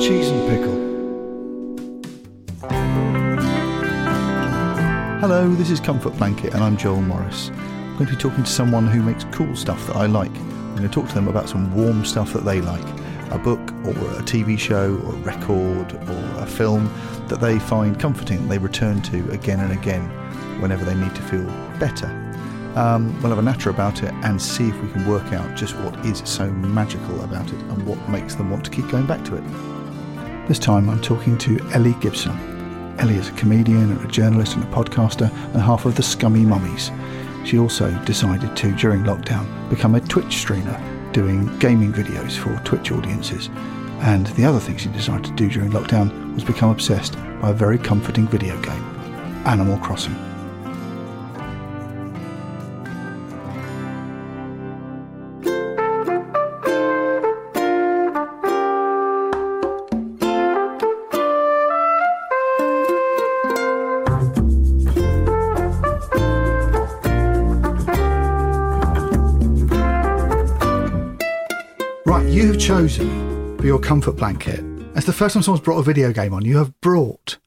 Cheese and pickle. Hello, this is Comfort Blanket, and I'm Joel Morris. I'm going to be talking to someone who makes cool stuff that I like. I'm going to talk to them about some warm stuff that they like a book, or a TV show, or a record, or a film that they find comforting, they return to again and again whenever they need to feel better. Um, we'll have a natter about it and see if we can work out just what is so magical about it and what makes them want to keep going back to it. This time I'm talking to Ellie Gibson. Ellie is a comedian and a journalist and a podcaster and half of the Scummy Mummies. She also decided to, during lockdown, become a Twitch streamer, doing gaming videos for Twitch audiences. And the other thing she decided to do during lockdown was become obsessed by a very comforting video game, Animal Crossing. Chosen for your comfort blanket. As the first time someone's brought a video game on, you have brought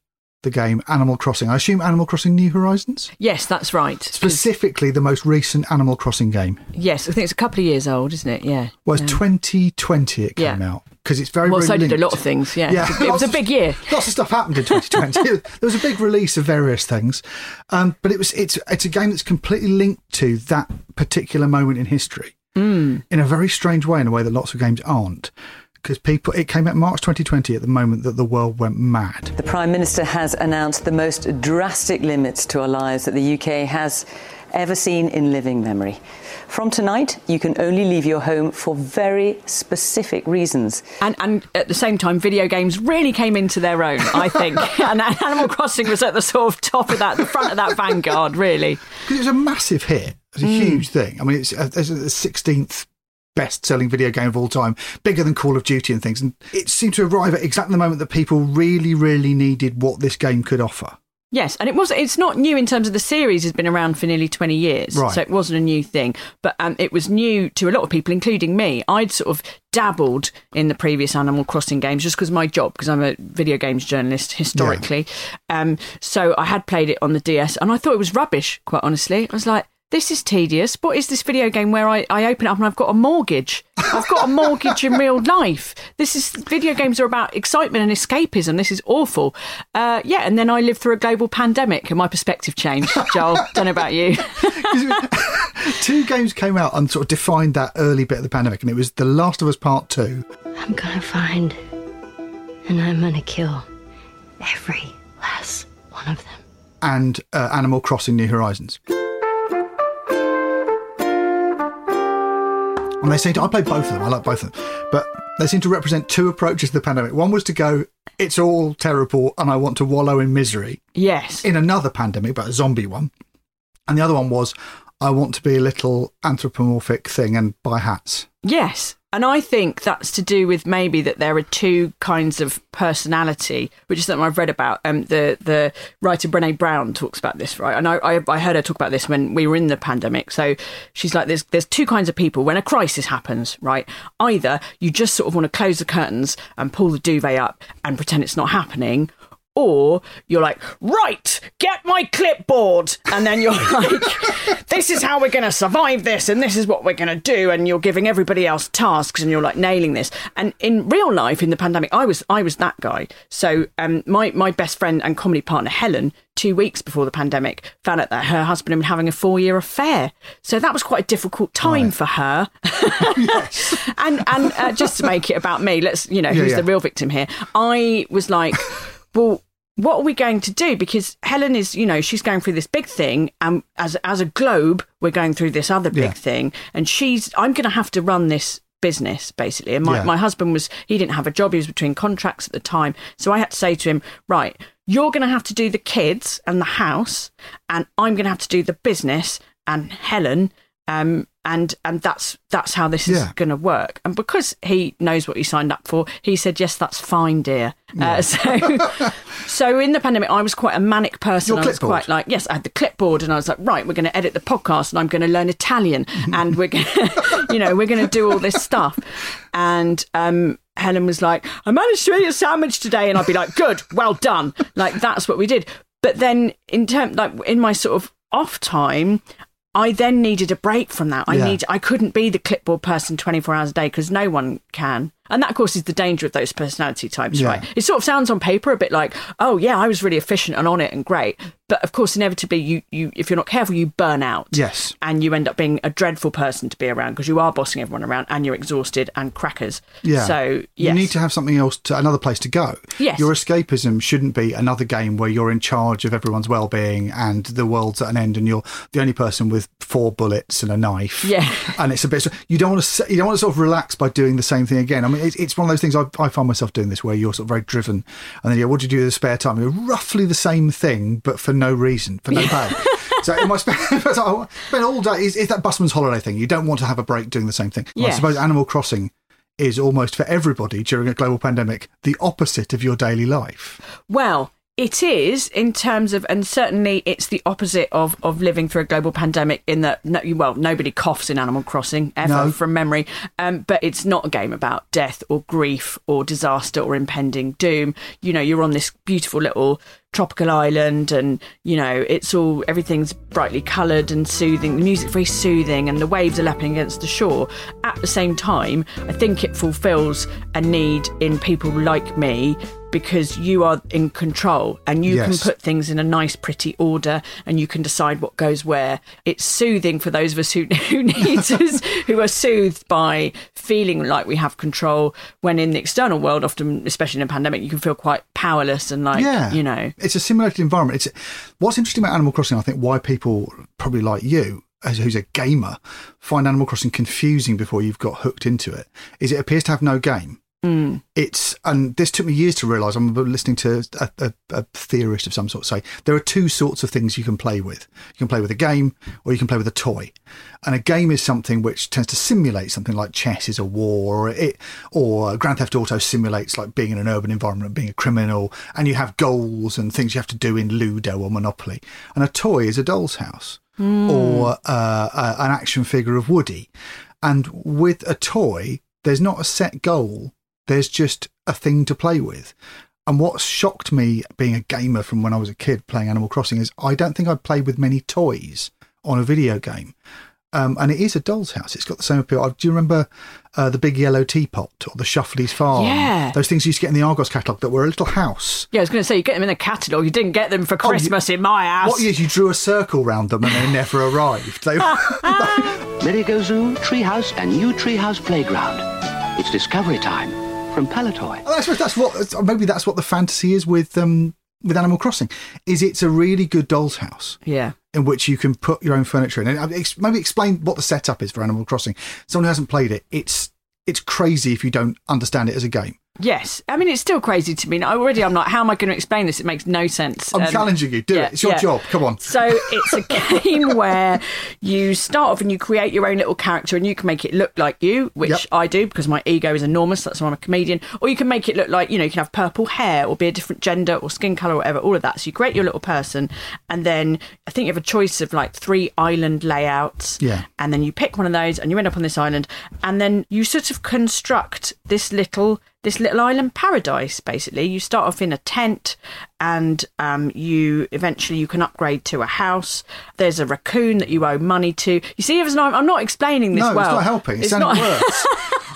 the game Animal Crossing. I assume Animal Crossing New Horizons? Yes, that's right. Specifically, the most recent Animal Crossing game. Yes, I think it's a couple of years old, isn't it? Yeah. Well, it's Yeah. 2020 it came Yeah. out because it's very, Well, very so did a lot of things. Yeah, Yeah, it was a big year. Lots of stuff happened in 2020. there was a big release of various things, um, but it was it's it's a game that's completely linked to that particular moment in history Mm. in a very strange way, in a way that lots of games aren't. Because people, it came out March 2020 at the moment that the world went mad. The Prime Minister has announced the most drastic limits to our lives that the UK has ever seen in living memory. From tonight, you can only leave your home for very specific reasons. And, and at the same time, video games really came into their own, I think. and Animal Crossing was at the sort of top of that, the front of that vanguard, really. Because it was a massive hit. It's a Mm. huge thing. I mean, it's, uh, it's the 16th best selling video game of all time, bigger than Call of Duty and things. And it seemed to arrive at exactly the moment that people really, really needed what this game could offer. Yes, and it was. It's not new in terms of the series has been around for nearly twenty years, Right. so it wasn't a new thing. But um, it was new to a lot of people, including me. I'd sort of dabbled in the previous Animal Crossing games just because my job, because I'm a video games journalist historically. Um, so I had played it on the DS, and I thought it was rubbish. Quite honestly, I was like. This is tedious. What is this video game where I, I open it up and I've got a mortgage? I've got a mortgage in real life. This is video games are about excitement and escapism. This is awful. Uh, yeah, and then I lived through a global pandemic and my perspective changed. Joel, don't know about you. Two games came out and sort of defined that early bit of the pandemic, and it was The Last of Us Part 2 I'm gonna find and I'm gonna kill every last one of them. and uh, Animal Crossing New Horizons. And they seem to, I play both of them, I like both of them, but they seem to represent two approaches to the pandemic. One was to go, it's all terrible and I want to wallow in misery Yes. in another pandemic, but a zombie one. And the other one was, I want to be a little anthropomorphic thing and buy hats. Yes. And I think that's to do with maybe that there are two kinds of personality, which is something I've read about. Um, the the writer Brene Brown talks about this, right? And I, I I heard her talk about this when we were in the pandemic. So she's like, there's there's two kinds of people when a crisis happens, right? Either you just sort of want to close the curtains and pull the duvet up and pretend it's not happening, or you're like, right, get my clipboard. And then you're like, this is how we're going to survive this, and this is what we're going to do. And you're giving everybody else tasks, and you're like nailing this. And in real life, in the pandemic, I was I was that guy. So um, my my best friend and comedy partner Helen, two weeks before the pandemic, found out that her husband had been having a four year affair. So that was quite a difficult time Right. for her. and and uh, just to make it about me, let's you know Yeah, who's yeah. the real victim here. I was like, well. What are we going to do? Because Helen is, you know, she's going through this big thing, and as as a globe, we're going through this other big Yeah. thing, and she's. I'm going to have to run this business basically. And my, Yeah. my husband was he didn't have a job; he was between contracts at the time, so I had to say to him, right, you're going to have to do the kids and the house, and I'm going to have to do the business and Helen. Um, and and that's that's how this Yeah. is going to work. And because he knows what he signed up for, he said, "Yes, that's fine, dear." Uh, so, so in the pandemic, I was quite a manic person. Your I was clipboard. quite like, yes, I had the clipboard, and I was like, right, we're going to edit the podcast, and I'm going to learn Italian, and we're going, you know, we're going to do all this stuff. And um, Helen was like, I managed to eat a sandwich today, and I'd be like, good, well done. Like that's what we did. But then in term, like in my sort of off time. I then needed a break from that. I Yeah. need. I couldn't be the clipboard person twenty four hours a day because no one can. And that, of course, is the danger of those personality types, Yeah. right? It sort of sounds on paper a bit like, oh yeah, I was really efficient and on it and great. But of course, inevitably, you, you if you're not careful, you burn out. Yes. And you end up being a dreadful person to be around because you are bossing everyone around and you're exhausted and crackers. Yeah. So yes. You need to have something else to another place to go. Yes. Your escapism shouldn't be another game where you're in charge of everyone's well being and the world's at an end and you're the only person with four bullets and a knife. Yeah. And it's a bit you don't want to you don't want to sort of relax by doing the same thing again. I mean it's, it's one of those things I, I find myself doing this where you're sort of very driven and then yeah, what do you do with the spare time? You're roughly the same thing but for no reason, for no pay. So in my spare so I spend all day Is, that busman's holiday thing. You don't want to have a break doing the same thing. Well, I suppose Animal Crossing is almost for everybody during a global pandemic the opposite of your daily life. Well, it is in terms of, and certainly it's the opposite of, of living through a global pandemic in that, no, well, nobody coughs in Animal Crossing ever No. from memory. Um, but it's not a game about death or grief or disaster or impending doom. You know, you're on this beautiful little tropical island and, you know, it's all, everything's brightly coloured and soothing. The music's very soothing and the waves are lapping against the shore. At the same time, I think it fulfills a need in people like me because you are in control and you can put things in a nice, pretty order and you can decide what goes where. It's soothing for those of us who, who need us, who are soothed by feeling like we have control. When in the external world, often, especially in a pandemic, you can feel quite powerless and like, yeah, you know. it's a simulated environment. It's what's interesting about Animal Crossing. I think why people probably like you, as who's a gamer, find Animal Crossing confusing before you've got hooked into it. Is it appears to have no game. It's and this took me years to realise. I'm listening to a, a, a theorist of some sort say there are two sorts of things you can play with. You can play with a game, or you can play with a toy. And a game is something which tends to simulate something like chess is a war, or it, or Grand Theft Auto simulates like being in an urban environment, being a criminal, and you have goals and things you have to do in Ludo or Monopoly. And a toy is a doll's house or uh, uh, an action figure of Woody. And with a toy, there's not a set goal. There's just a thing to play with. And what shocked me being a gamer from when I was a kid playing Animal Crossing is I don't think I'd played with many toys on a video game. Um, and it is a doll's house. It's got the same appeal. Uh, Do you remember uh, the big yellow teapot or the Shuffley's Farm? Yeah. Those things you used to get in the Argos catalogue that were a little house. Yeah, I was going to say, you get them in the catalogue. You didn't get them for Christmas in my house. What years you drew a circle round them and they never arrived? They, Merry-Go-Zoo, Treehouse, and new Treehouse Playground. It's discovery time from Palitoy. I suppose that's what maybe that's what the fantasy is with um with Animal Crossing. Is it's a really good doll's house Yeah. in which you can put your own furniture in. And maybe explain what the setup is for Animal Crossing. Someone who hasn't played it, it's it's crazy if you don't understand it as a game. Yes, I mean it's still crazy to me. Already, I'm like, how am I going to explain this? It makes no sense. I'm Um, challenging you. Do yeah, it. It's your yeah. job. Come on. So it's a game where you start off and you create your own little character, and you can make it look like you, which Yep. I do because my ego is enormous. That's why I'm a comedian. Or you can make it look like you know you can have purple hair or be a different gender or skin color or whatever. All of that. So you create your little person, and then I think you have a choice of like three island layouts. Yeah. And then you pick one of those, and you end up on this island, and then you sort of construct this little this little island paradise. Basically, you start off in a tent, and um, you eventually you can upgrade to a house. There's a raccoon that you owe money to. You see, as I'm not explaining this no, well. it's not helping. It's, It's not- worse.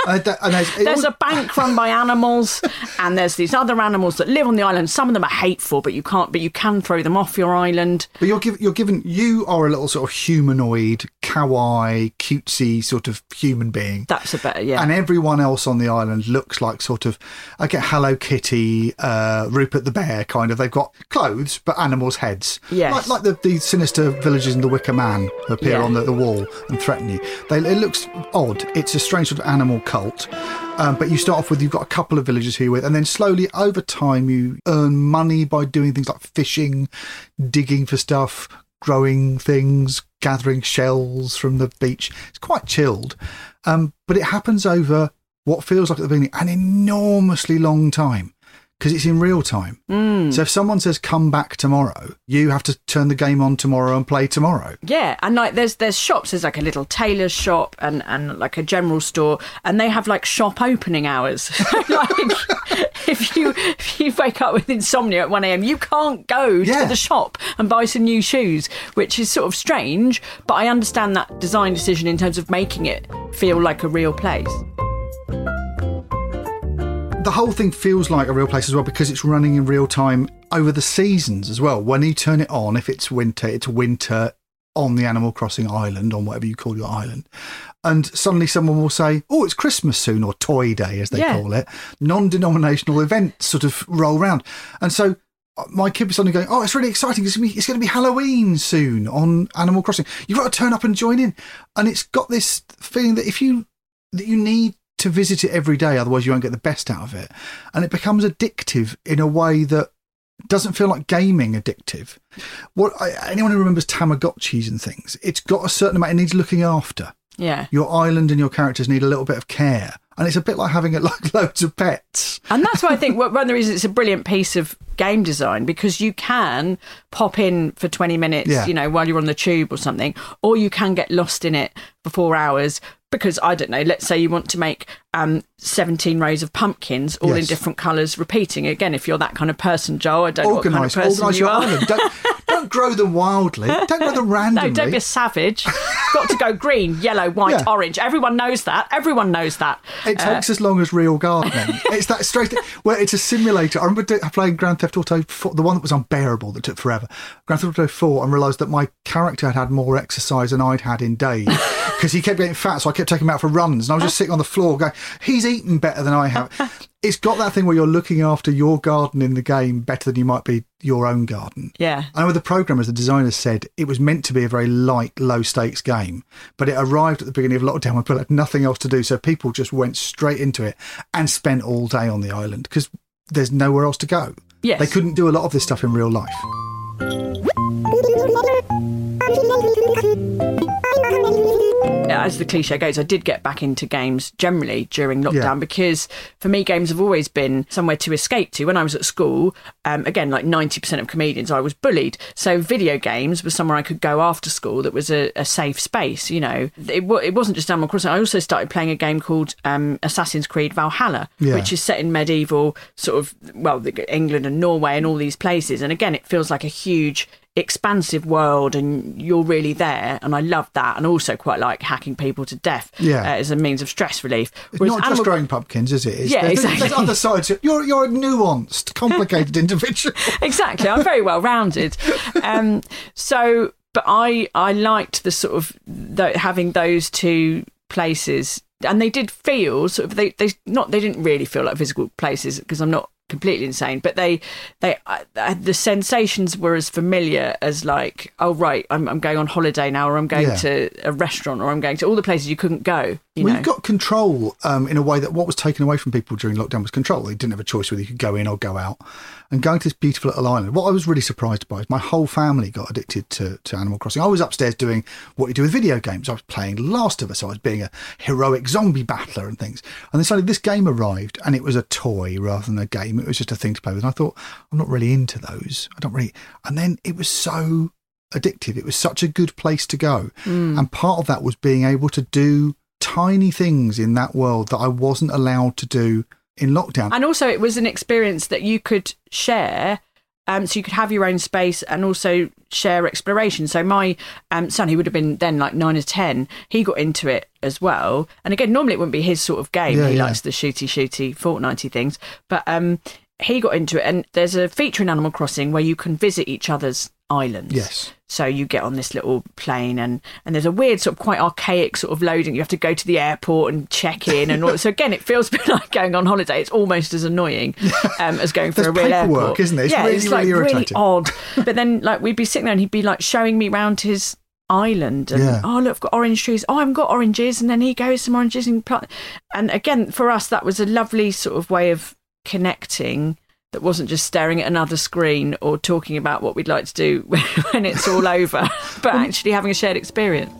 That- and there's, all- a bank run by animals, and there's these other animals that live on the island. Some of them are hateful, but you can't. But you can throw them off your island. But you're given, you're given, you are a little sort of humanoid, kawaii, cutesy sort of human being. That's a better, yeah. And everyone else on the island looks like sort of, I get Hello Kitty, uh, Rupert the Bear kind of. They've got clothes, but animals' heads. Yes. Like, like the, the sinister villagers in The Wicker Man who appear Yeah. on the, the wall and threaten you. They, it looks odd. It's a strange sort of animal cult. Um, but you start off with, you've got a couple of villagers here with, and then slowly over time you earn money by doing things like fishing, digging for stuff, growing things, gathering shells from the beach. It's quite chilled. Um, but it happens over what feels like at the beginning an enormously long time because it's in real time. Hmm. So if someone says come back tomorrow, you have to turn the game on tomorrow and play tomorrow. Yeah, and like there's there's shops. There's like a little tailor's shop and and like a general store, and they have like shop opening hours. like if you if you wake up with insomnia at one a.m., you can't go Yeah. to the shop and buy some new shoes, which is sort of strange. But I understand that design decision in terms of making it feel like a real place. The whole thing feels like a real place as well because it's running in real time over the seasons as well. When you turn it on, if it's winter, it's winter on the Animal Crossing island, on whatever you call your island. And suddenly someone will say, Oh, it's Christmas soon, or Toy Day, as they Yeah. call it. Non denominational events sort of roll round. And so uh, my kid was suddenly going, Oh, it's really exciting. It's going, be, it's going to be Halloween soon on Animal Crossing. You've got to turn up and join in. And it's got this feeling that if you that you need to visit it every day, otherwise you won't get the best out of it. And it becomes addictive in a way that doesn't feel like gaming addictive. What I, anyone who remembers Tamagotchis and things, it's got a certain amount. It needs looking after. Yeah. Your island and your characters need a little bit of care, and it's a bit like having it like loads of pets. And that's why I think one of the reasons it's a brilliant piece of game design because you can pop in for 20 minutes, Yeah. you know, while you're on the tube or something, or you can get lost in it for four hours because I don't know, let's say you want to make um, 17 rows of pumpkins all in different colours repeating. Again, if you're that kind of person, Joe, I don't know what kind of person organise you are. island. Don't, don't grow them wildly. Don't grow them randomly. No, don't be a savage. It's got to go green, yellow, white, Yeah. orange. Everyone knows that. Everyone knows that. It uh, takes as long as real gardening. it's that straight where it's a simulator. I remember do- playing Grand Theft Auto 4, the one that was unbearable that took forever. Grand Theft Auto 4, and realised that my character had had more exercise than I'd had in days because he kept getting fat. So I kept taking him out for runs, and I was just sitting on the floor going, "He's eaten better than I have." It's got that thing where you're looking after your garden in the game better than you might be your own garden. Yeah. I know the programmers, the designers said it was meant to be a very light, low stakes game, but it arrived at the beginning of lockdown when people had nothing else to do. So people just went straight into it and spent all day on the island because there's nowhere else to go. Yes. They couldn't do a lot of this stuff in real life. as the cliche goes, I did get back into games generally during lockdown Yeah. because for me, games have always been somewhere to escape to. When I was at school, um, again, like 90% of comedians, I was bullied. So video games was somewhere I could go after school that was a, a safe space, you know. It, it wasn't just Animal Crossing. I also started playing a game called um, Assassin's Creed Valhalla, Yeah. which is set in medieval sort of, well, the, England and Norway and all these places. And again, it feels like a huge expansive world and you're really there and I love that and also quite like hacking people to death Yeah. uh, as a means of stress relief It's Whereas not just Animal- growing pumpkins, is it? It's, Yeah, there's, exactly. There's other sides. You're you're a nuanced, complicated individual. exactly i'm very well rounded um so but i i liked the sort of the, having those two places and they did feel sort of they they not they didn't really feel like physical places because i'm not completely insane but they they uh, the sensations were as familiar as like oh right i'm, I'm going on holiday now or i'm going Yeah. to a restaurant or i'm going to all the places you couldn't go you well, know you've got control um, in a way that what was taken away from people during lockdown was control. They didn't have a choice whether you could go in or go out. And going to this beautiful little island, what I was really surprised by is my whole family got addicted to, to Animal Crossing. I was upstairs doing what you do with video games. I was playing Last of Us. I was being a heroic zombie battler and things. And then suddenly this game arrived and it was a toy rather than a game. It was just a thing to play with. And I thought, I'm not really into those. I don't really. And then it was so addictive. It was such a good place to go. And part of that was being able to do tiny things in that world that I wasn't allowed to do in lockdown. And also, it was an experience that you could share. Um, so you could have your own space and also share exploration. So my um, son, he would have been then like nine or ten, he got into it as well. And again, normally it wouldn't be his sort of game. Yeah, he yeah. likes the shooty shooty fortnighty things, but um, he got into it. And there's a feature in Animal Crossing where you can visit each other's islands. Yes. So you get on this little plane, and and there's a weird sort of quite archaic sort of loading. You have to go to the airport and check in, and all. so again, it feels a bit like going on holiday. It's almost as annoying um, as going for There's a real airport, isn't it? It's yeah, really, it's like really really odd. But then, like we'd be sitting there, and he'd be like showing me round his island and Yeah. oh look I've got orange trees oh I've got oranges and then he goes some oranges and plant and again for us that was a lovely sort of way of connecting that wasn't just staring at another screen or talking about what we'd like to do when it's all over but actually having a shared experience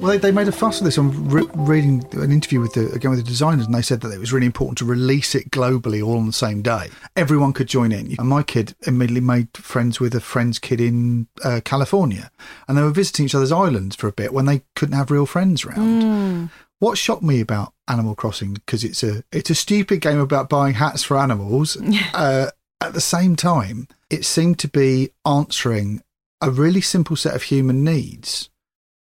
Well, they, they made a fuss of this. I'm re- reading an interview with the again with the designers, and they said that it was really important to release it globally all on the same day. Everyone could join in. And my kid immediately made friends with a friend's kid in uh, California, and they were visiting each other's islands for a bit when they couldn't have real friends around. What shocked me about Animal Crossing because it's a it's a stupid game about buying hats for animals. uh, at the same time, it seemed to be answering a really simple set of human needs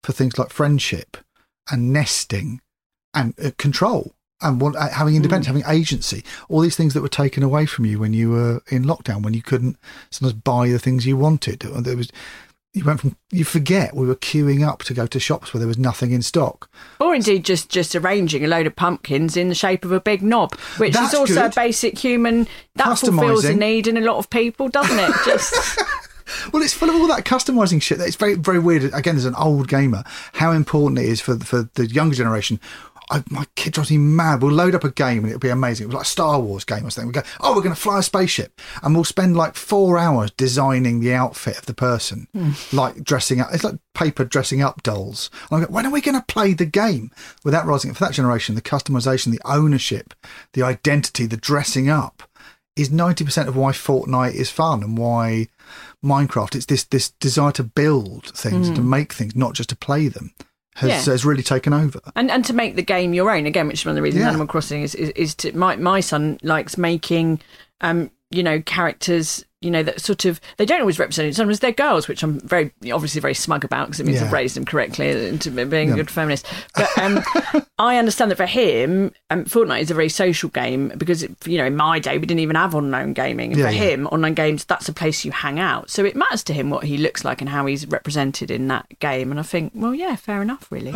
for things like friendship and nesting and uh, control and want, uh, having independence, having agency. All these things that were taken away from you when you were in lockdown, when you couldn't sometimes buy the things you wanted. There was you went from you forget we were queuing up to go to shops where there was nothing in stock. or indeed just just arranging a load of pumpkins in the shape of a big knob which That's is also good. a basic human that fulfills a need in a lot of people doesn't it just Well, it's full of all that customizing shit. It's very, very weird. Again, as an old gamer, how important it is for for the younger generation. I, my kid drives me mad. We'll load up a game and it'll be amazing. It was like a Star Wars game or something. We go, oh, we're going to fly a spaceship, and we'll spend like four hours designing the outfit of the person, hmm. like dressing up. It's like paper dressing up dolls. And I go, when are we going to play the game without rising? For that generation, the customization, the ownership, the identity, the dressing up is 90% of why Fortnite is fun and why Minecraft, it's this, this desire to build things, to make things, not just to play them, has, Yeah. has really taken over. and and to make the game your own again which is one of the reasons Yeah. animal crossing is, is is to my my son likes making um you know characters you know that sort of they don't always represent it sometimes they're girls which i'm very obviously very smug about because it means Yeah. i've raised them correctly into being Yeah. a good feminist. But um i understand that for him um, fortnite is a very social game because it, you know in my day we didn't even have online gaming. And Yeah, for him online games that's a place you hang out. So it matters to him what he looks like and how he's represented in that game. And i think well yeah fair enough really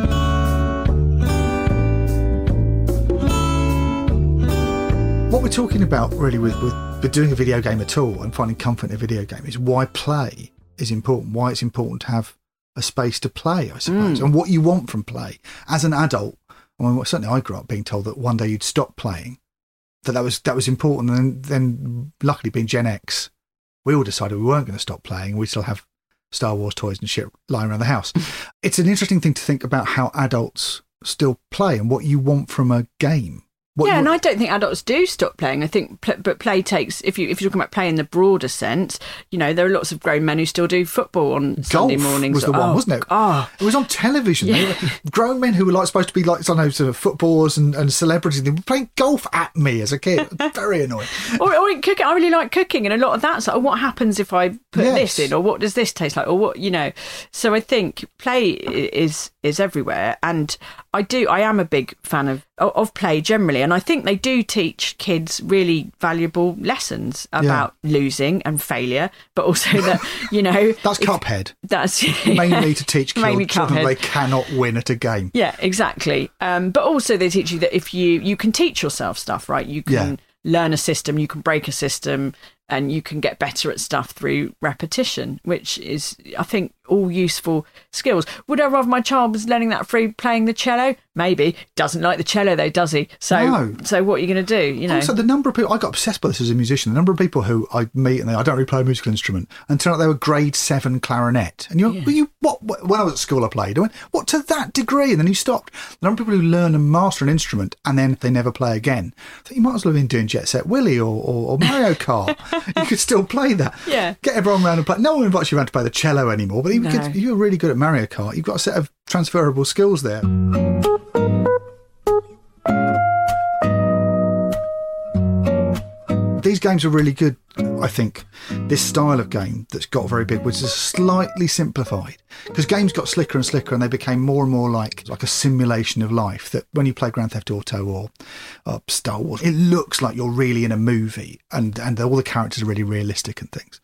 What we're talking about really with, with, with doing a video game at all and finding comfort in a video game is why play is important, why it's important to have a space to play, I suppose, hmm. and what you want from play. As an adult, I mean, well, certainly I grew up being told that one day you'd stop playing, that that was, that was important. And then luckily being Gen X, we all decided we weren't going to stop playing. We still have Star Wars toys and shit lying around the house. it's an interesting thing to think about how adults still play and what you want from a game. Yeah, you- and I don't think adults do stop playing. I think, pl- but play takes. If you if you're talking about play in the broader sense, you know, there are lots of grown men who still do football on Sunday Golf mornings. was the one, Oh, wasn't it? Oh, It was on television. Were- grown men who were like supposed to be like, I know, sort of footballers and, and celebrities. They were playing golf at me as a kid. Very annoying. or, or in cooking. I really like cooking, and a lot of that's like, oh, what happens if I put Yes. this in, or what does this taste like, or what you know. So I think play is is everywhere, and I do. I am a big fan of of play generally, and I think they do teach kids really valuable lessons about losing and failure, but also that you know That's Cuphead. That's Mainly to teach Mainly children Cuphead. they cannot win at a game. Yeah, exactly. Um, but also they teach you that if you you can teach yourself stuff, right? You can Yeah. learn a system, you can break a system, and you can get better at stuff through repetition, which is, I think, all useful skills. Would I rather my child was learning that through playing the cello? Maybe. Doesn't like the cello though, does he? So, No. so what are you going to do? You know. Also, the number of people, I got obsessed by this as a musician. The number of people who I meet and they, I don't really play a musical instrument, and turn out they were grade seven clarinet. And you're, well, you, what, what, when I was at school, I played. I went, what, to that degree? And then you stopped. The number of people who learn and master an instrument and then they never play again. I think you might as well have been doing Jet Set Willy or, or, or Mario Kart. you could still play that. Yeah. Get everyone around and play. No one invites you around to play the cello anymore, but even No. kids, you're really good at Mario Kart. You've got a set of transferable skills there. These games are really good, I think. This style of game that's got very big, which is slightly simplified, because games got slicker and slicker, and they became more and more like like a simulation of life. That when you play Grand Theft Auto or uh, Star Wars, it looks like you're really in a movie, and and all the characters are really realistic and things.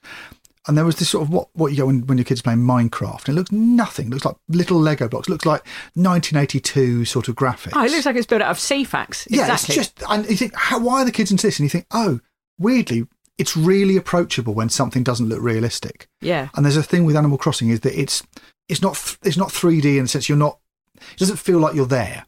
And there was this sort of what what you get when, when your kids playing Minecraft. It looks nothing. It looks like little Lego blocks. It looks like 1982 sort of graphics. Oh, it looks like it's built out of Ceefax. Yeah, exactly. it's just, and you think, how, why are the kids into this? And you think, oh, weirdly, it's really approachable when something doesn't look realistic. yeah. And there's a thing with Animal Crossing is that it's it's not it's not 3D in the sense you're not. It doesn't feel like you're there.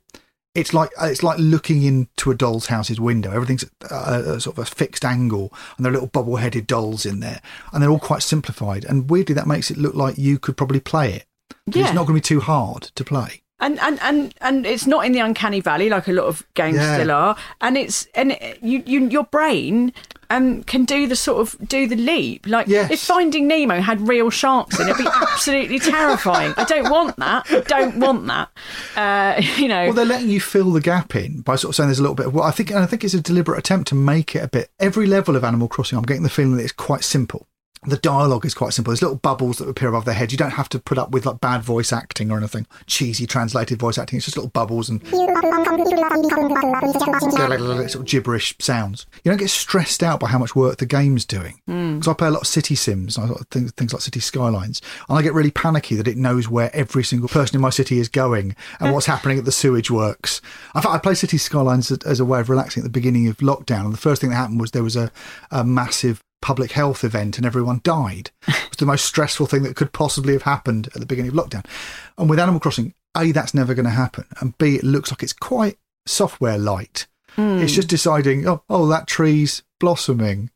It's like uh, it's like looking into a doll's house's window. Everything's a, a uh, uh, sort of a fixed angle, and there are little bubble-headed dolls in there, and they're all quite simplified. And weirdly, that makes it look like you could probably play it. Yeah. It's not going to be too hard to play. and and and and it's not in the uncanny valley like a lot of games Yeah. still are and it's and it- you you your brain um can do the sort of do the leap like Yes. if finding nemo had real sharks in it, it'd be absolutely terrifying i don't want that don't want that uh you know Well, they're letting you fill the gap in by sort of saying there's a little bit of. Well, I think, and I think it's a deliberate attempt to make it a bit. Every level of Animal Crossing, I'm getting the feeling that it's quite simple. The dialogue is quite simple. There's little bubbles that appear above their head. You don't have to put up with like bad voice acting or anything, cheesy translated voice acting. It's just little bubbles and sort of gibberish sounds. You don't get stressed out by how much work the game's doing. Hmm. Because I play a lot of City Sims, I things, things like City Skylines, and I get really panicky that it knows where every single person in my city is going and what's happening at the sewage works. In fact, I play City Skylines as- as a way of relaxing at the beginning of lockdown, and the first thing that happened was there was a, a massive public health event and everyone died. It was the most stressful thing that could possibly have happened at the beginning of lockdown. And with Animal Crossing, A, that's never going to happen, and B, it looks like it's quite software light. Hmm. It's just deciding, oh, oh, that tree's blossoming.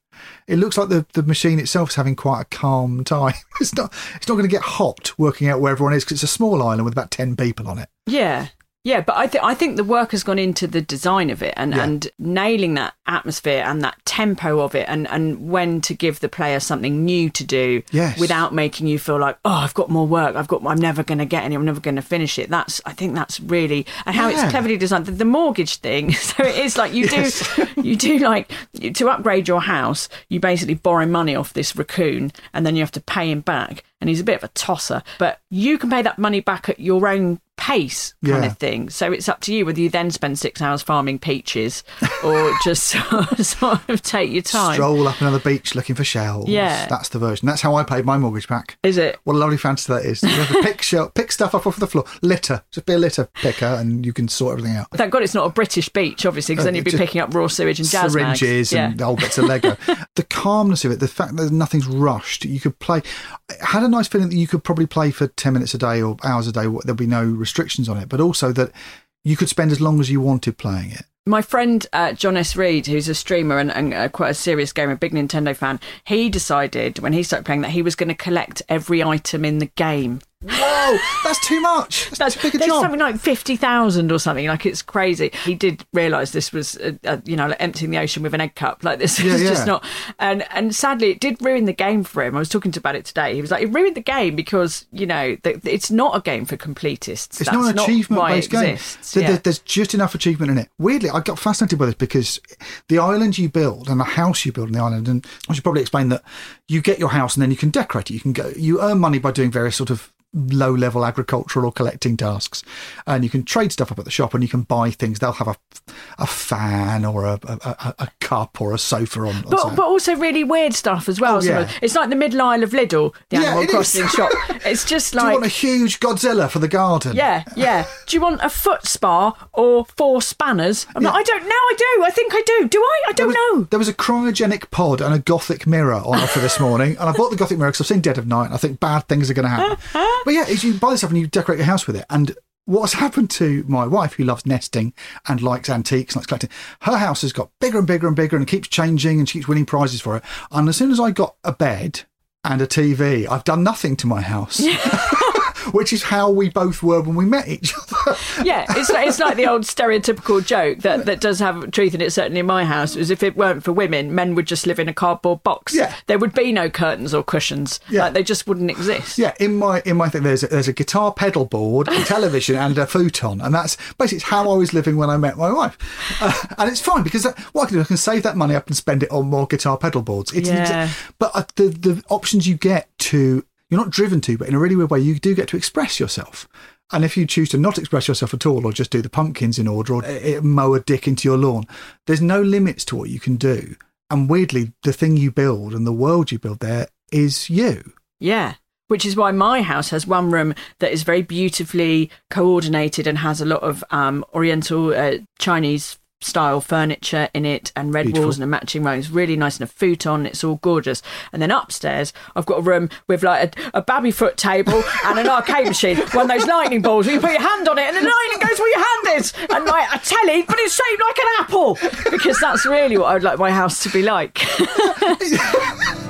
It looks like the, the machine itself is having quite a calm time. It's not it's not going to get hot working out where everyone is because it's a small island with about ten people on it. Yeah. Yeah, but I think I think the work has gone into the design of it and, Yeah. and nailing that atmosphere and that tempo of it and, and when to give the player something new to do Yes. without making you feel like, oh, I've got more work, I've got I'm never gonna get any, I'm never gonna finish it. That's I think that's really and how Yeah. it's cleverly designed. The, the mortgage thing. So it is like you Yes. do you do like to upgrade your house, you basically borrow money off this raccoon and then you have to pay him back. And he's a bit of a tosser, but you can pay that money back at your own pace kind Yeah. of thing. So it's up to you whether you then spend six hours farming peaches or just sort of, take your time. Stroll up another beach looking for shells. Yeah. That's the version. That's how I paid my mortgage back. Is it? What a lovely fantasy that is. You have to pick, shell, pick stuff up off the floor. Litter. Just be a litter picker and you can sort everything out. Thank God it's not a British beach, obviously, because then Uh, you'd be picking up raw sewage and jazz syringes Yeah. and whole bits of Lego. the calmness of it, the fact that nothing's rushed. You could play. I had a nice feeling that you could probably play for ten minutes a day or hours a day. There'll be no restrictions on it, but also that you could spend as long as you wanted playing it. My friend uh, John S. Reed, who's a streamer and, and uh, quite a serious gamer, big Nintendo fan, he decided when he started playing that he was going to collect every item in the game. Whoa, that's too much. That's, That's too big a there's job. something like fifty thousand or something. Like it's crazy. He did realise this was, uh, uh, you know, like emptying the ocean with an egg cup. Like this Yeah, is yeah. just not. And and sadly, it did ruin the game for him. I was talking to about it today. He was like, it ruined the game because you know th- it's not a game for completists. It's That's not an achievement based game. exists. There- Yeah. There's just enough achievement in it. Weirdly, I got fascinated by this because the island you build and the house you build on the island, and I should probably explain that you get your house and then you can decorate it. You can go, you earn money by doing various sort of low level agricultural or collecting tasks, and you can trade stuff up at the shop and you can buy things. They'll have a a fan or a a, a, cup or a sofa on. But, but also really weird stuff as well. Oh, yeah. It's like the middle aisle of Lidl, the Yeah, Animal it is. Crossing shop. It's just like. Do you want a huge Godzilla for the garden? Yeah, yeah. Do you want a foot spa or four spanners? I'm like, I don't know. I do. I think I do. Do I? I don't was, know. There was a cryogenic pod and a gothic mirror on offer this morning, and I bought the gothic mirror because I've seen Dead of Night. And I think bad things are going to happen. Uh-huh. But yeah, you buy this stuff and you decorate your house with it. And what's happened to my wife, who loves nesting and likes antiques, and likes collecting, her house has got bigger and bigger and bigger and keeps changing, and she keeps winning prizes for it. And as soon as I got a bed and a TV, I've done nothing to my house. which is how we both were when we met each other. yeah, it's like, it's like the old stereotypical joke that, that does have truth in it, certainly in my house, is if it weren't for women, men would just live in a cardboard box. Yeah. There would be no curtains or cushions. Yeah. Like, they just wouldn't exist. Yeah, in my in my thing, there's a, there's a guitar pedal board, a television, and a futon, and that's basically how I was living when I met my wife. Uh, and it's fine because that, what I can do, I can save that money up and spend it on more guitar pedal boards. It's Yeah. exa- but uh, the the options you get to you're not driven to, but in a really weird way, you do get to express yourself. And if you choose to not express yourself at all, or just do the pumpkins in order, or uh, mow a dick into your lawn, there's no limits to what you can do. And weirdly, the thing you build and the world you build there is you. Yeah. Which is why my house has one room that is very beautifully coordinated and has a lot of um, Oriental uh, Chinese style furniture in it and red Beautiful. walls and a matching rug. It's really nice and a futon. It's all gorgeous. And then upstairs, I've got a room with like a, a baby foot table and an arcade machine. One of those lightning balls where you put your hand on it and the lightning goes where your hand is. And like a telly, but it's shaped like an apple. Because that's really what I'd like my house to be like.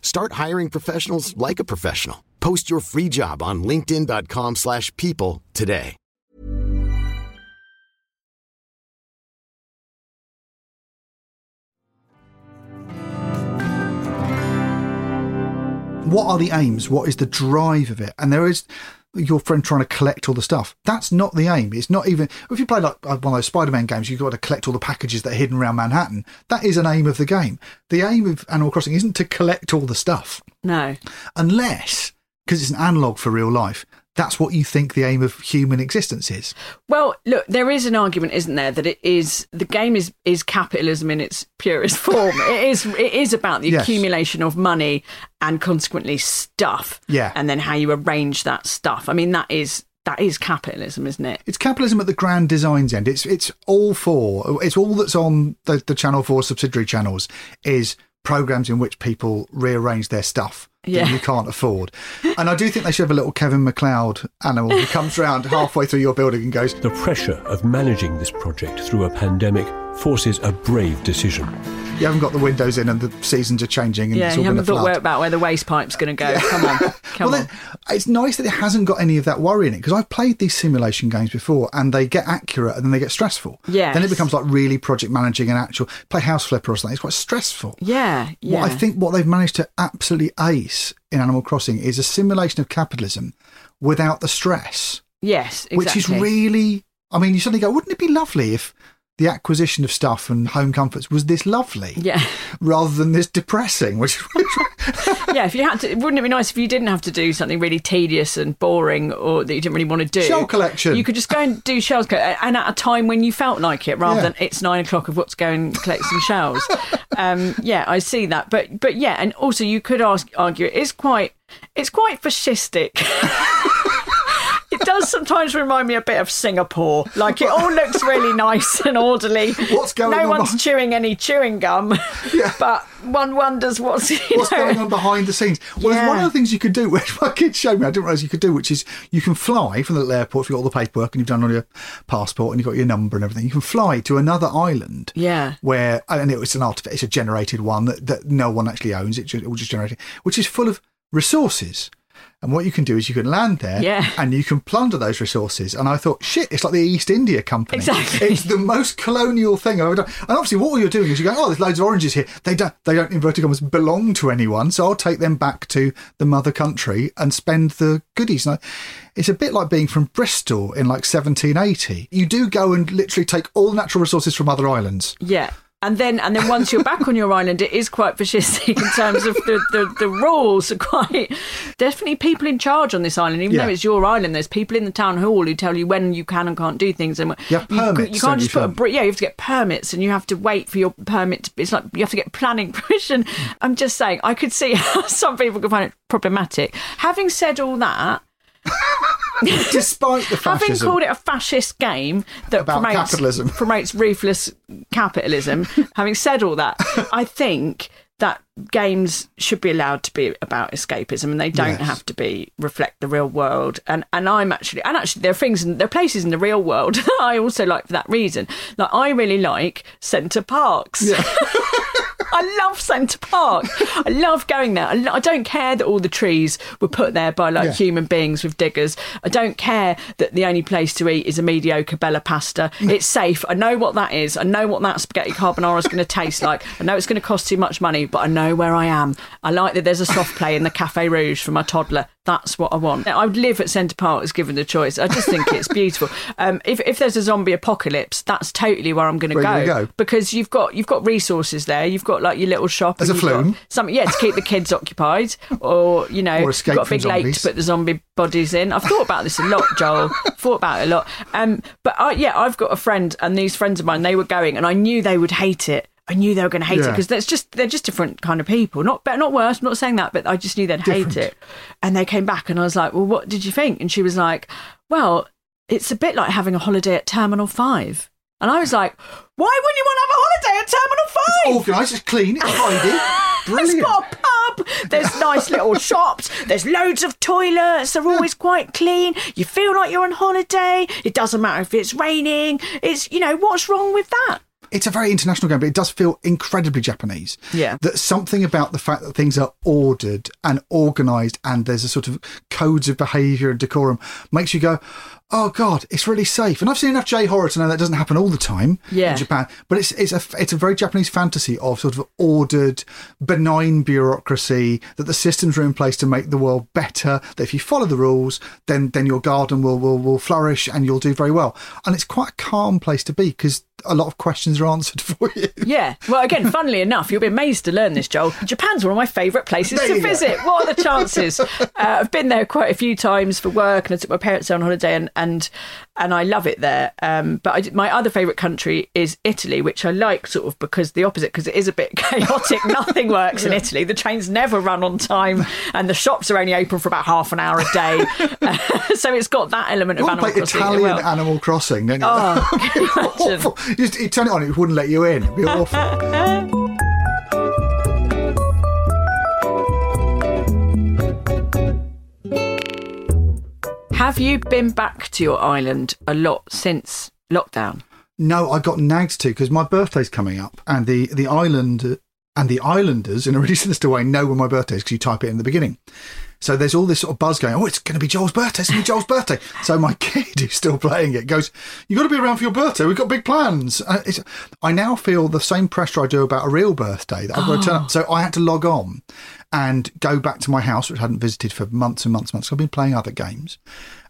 Start hiring professionals like a professional. Post your free job on linkedin.com/people slash people today. what are the aims? What is the drive of it? And there is your friend trying to collect all the stuff. That's not the aim. It's not even if you play like uh, one of those Spider-Man games, you've got to collect all the packages that are hidden around Manhattan. That is an aim of the game. The aim of Animal Crossing isn't to collect all the stuff, no. unless because it's an analog for real life. That's what you think the aim of human existence is. Well, look, there is an argument, isn't there, that it is the game is is capitalism in its purest form. it is it is about the Yes. accumulation of money and consequently stuff. Yeah. And then how you arrange that stuff. I mean, that is that is capitalism, isn't it? It's capitalism at the grand designs end. It's it's all for it's all that's on the, the Channel Four subsidiary channels is programs in which people rearrange their stuff Yeah. that you can't afford. And I do think they should have a little Kevin McCloud animal who comes around halfway through your building and goes, The pressure of managing this project through a pandemic forces a brave decision. "You haven't got the windows in, and the seasons are changing, and Yeah, it's all you going to haven't thought flood." where, about where the waste pipe's going to go. Come on, come well, on. then, it's nice that it hasn't got any of that worry in it because I've played these simulation games before and they get accurate and then they get stressful. Yeah. Then it becomes like really project managing an actual play House Flipper or something. It's quite stressful. Yeah, yeah. What I think what they've managed to absolutely ace in Animal Crossing is a simulation of capitalism without the stress, yes, exactly. which is really. I mean, you suddenly go, wouldn't it be lovely if the acquisition of stuff and home comforts was this lovely, yeah. rather than this depressing? Which, yeah, if you had to, wouldn't it be nice if you didn't have to do something really tedious and boring or that you didn't really want to do? Shell collection. You could just go and do shells, and at a time when you felt like it, rather Yeah. than it's nine o'clock of what's going collect some shells. um, yeah, I see that, but but yeah, and also you could ask, argue it is quite it's quite fascistic. It does sometimes remind me a bit of Singapore. Like it all looks really nice and orderly. What's going no on one's behind- chewing any chewing gum. Yeah. But one wonders what's what's know. going on behind the scenes. Well, there's one of the things you could do, which my kids showed me, I didn't realise you could do, which is you can fly from the little airport if you've got all the paperwork and you've done all your passport and you've got your number and everything. You can fly to another island. Yeah. Where, and it was an artifact, it's a generated one that, that no one actually owns, it, it will just generate it, which is full of resources. And what you can do is you can land there Yeah. and you can plunder those resources. And I thought, shit, it's like the East India Company. Exactly. It's the most colonial thing I've ever done. And obviously, what you're doing is you're going, oh, there's loads of oranges here. They don't, they don't, inverted commas, belong to anyone. So I'll take them back to the mother country and spend the goodies. And I, it's a bit like being from Bristol in like 1780. You do go and literally take all the natural resources from other islands. Yeah. And then, and then once you're back on your island, it is quite fascistic in terms of the, the, the rules are quite definitely people in charge on this island. Even Yeah. though it's your island, there's people in the town hall who tell you when you can and can't do things. And You have permits, You, can't you, just put a yeah. You have to get permits, and you have to wait for your permit. To, it's like you have to get planning permission. I'm just saying, I could see how some people could find it problematic. Having said all that, Despite the Having called it a fascist game that About promotes capitalism. promotes ruthless capitalism, having said all that, I think that games should be allowed to be about escapism and they don't Yes. have to be reflect the real world and and I'm actually and actually there are things and there are places in the real world that I also like for that reason like I really like Center Parcs I love Centre Park. I love going there. I, I don't care that all the trees were put there by like Yeah. human beings with diggers. I don't care that the only place to eat is a mediocre Bella pasta. It's safe. I know what that is. I know what that spaghetti carbonara is going to taste like. I know it's going to cost too much money, but I know where I am. I like that there's a soft play in the Cafe Rouge for my toddler. That's what I want. I would live at Centre Park as given the choice. I just think it's beautiful. Um, if, if there's a zombie apocalypse, that's totally where I'm going to go, go? because you've got you've got resources there. You've got like your little shop. There's a flume. Something, yeah, to keep the kids occupied, or you know, Or you've got a big lake to put the zombie bodies in. I've thought about this a lot, Joel. thought about it a lot. Um, but I, yeah, I've got a friend, and these friends of mine, they were going, and I knew they would hate it. I knew they were going to hate it because that's just they're just different kind of people. Not better, not worse. I'm not saying that, but I just knew they'd hate it. And they came back, and I was like, "Well, what did you think?" And she was like, "Well, it's a bit like having a holiday at Terminal 5. And I was like, "Why wouldn't you want to have a holiday at Terminal 5? It's Organised, it's clean, it's tidy. Brilliant. It's got a pub. There's nice little shops. There's loads of toilets. They're always quite clean. You feel like you're on holiday. It doesn't matter if it's raining. It's you know what's wrong with that? It's a very international game, but it does feel incredibly Japanese. Yeah. That something about the fact that things are ordered and organised and there's a sort of codes of behaviour and decorum makes you go, oh God, it's really safe. And I've seen enough J horror to know that doesn't happen all the time Yeah. in Japan. But it's it's a it's a very Japanese fantasy of sort of ordered, benign bureaucracy that the systems are in place to make the world better. That if you follow the rules, then then your garden will will will flourish and you'll do very well. And it's quite a calm place to be because a lot of questions are answered for you. Yeah. Well, again, funnily enough, you'll be amazed to learn this, Joel. Japan's one of my favourite places There to go. visit. What are the chances? uh, I've been there quite a few times for work, and I took my parents there on holiday, and and, and I love it there. Um, but I, my other favourite country is Italy, which I like sort of because the opposite, because it is a bit chaotic. Nothing works in Italy. The trains never run on time, and the shops are only open for about half an hour a day. so it's got that element of Animal Crossing. Italian well. Animal Crossing, don't you? Oh, you imagine? awful. You, just, you turn it on, it wouldn't let you in. It'd be awful. Have you been back to your island a lot since lockdown? No, I got nagged to because my birthday's coming up, and the the island and the islanders, in a really sinister way, know when my birthday is because you type it in the beginning. So there's all this sort of buzz going. Oh, it's going to be Joel's birthday. It's going to be Joel's birthday. So my kid who's still playing it goes, you've got to be around for your birthday. We've got big plans." Uh, it's, I now feel the same pressure I do about a real birthday that I've got to turn up. So I had to log on and go back to my house, which I hadn't visited for months and months and months. I've been playing other games,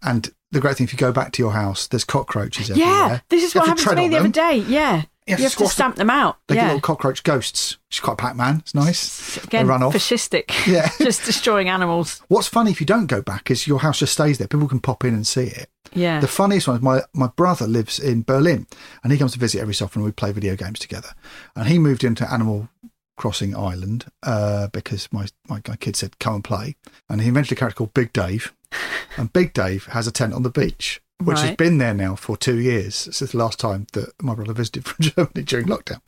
and the great thing if you go back to your house, there's cockroaches everywhere. Yeah, this is You what happened to tread me the other day. Yeah, You have to you have to stamp them out. They get yeah, little cockroach ghosts, which is quite Pac-Man. It's nice. again, they run off. fascistic. Yeah. just destroying animals. What's funny if you don't go back is your house just stays there. People can pop in and see it. Yeah, The funniest one is my, my brother lives in Berlin and he comes to visit every so often we play video games together. And he moved into Animal Crossing Island uh, because my, my kid said, come and play. And he invented a character called Big Dave. And Big Dave has a tent on the beach, which has been there now for two years since the last time that my brother visited from Germany during lockdown.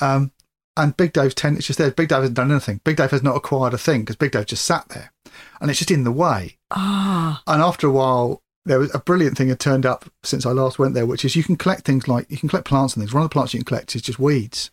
Um, and Big Dave's tent is just there. Big Dave hasn't done anything. Big Dave has not acquired a thing because Big Dave just sat there and it's just in the way. ah, And after a while, there was a brilliant thing had turned up since I last went there, which is you can collect things like you can collect plants and things. One of the plants you can collect is just weeds.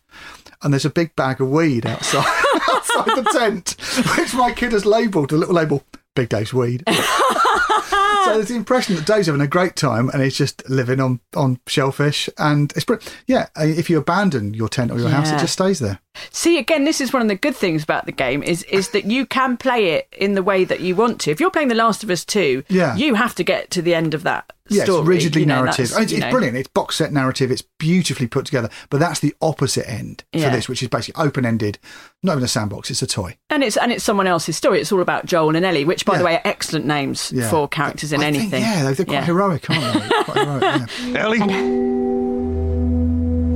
And there's a big bag of weed outside outside the tent, which my kid has labelled a little label Big Dave's weed. so there's the impression that Dave's having a great time and he's just living on, on shellfish. And it's yeah, uh, if you abandon your tent or your house, it just stays there. See, again, this is one of the good things about the game is is that you can play it in the way that you want to. If you're playing The Last of Us 2, Yeah. you have to get to the end of that Yeah, story. it's rigidly you know, narrative. It's, it's brilliant. It's box set narrative. It's beautifully put together. But that's the opposite end for Yeah. this, which is basically open ended. Not even a sandbox. It's a toy. And it's and it's someone else's story. It's all about Joel and Ellie, which, by the way, are excellent names Yeah. for characters in I think, anything. yeah, they're, they're quite Yeah. heroic, aren't they? quite heroic. Yeah. Ellie?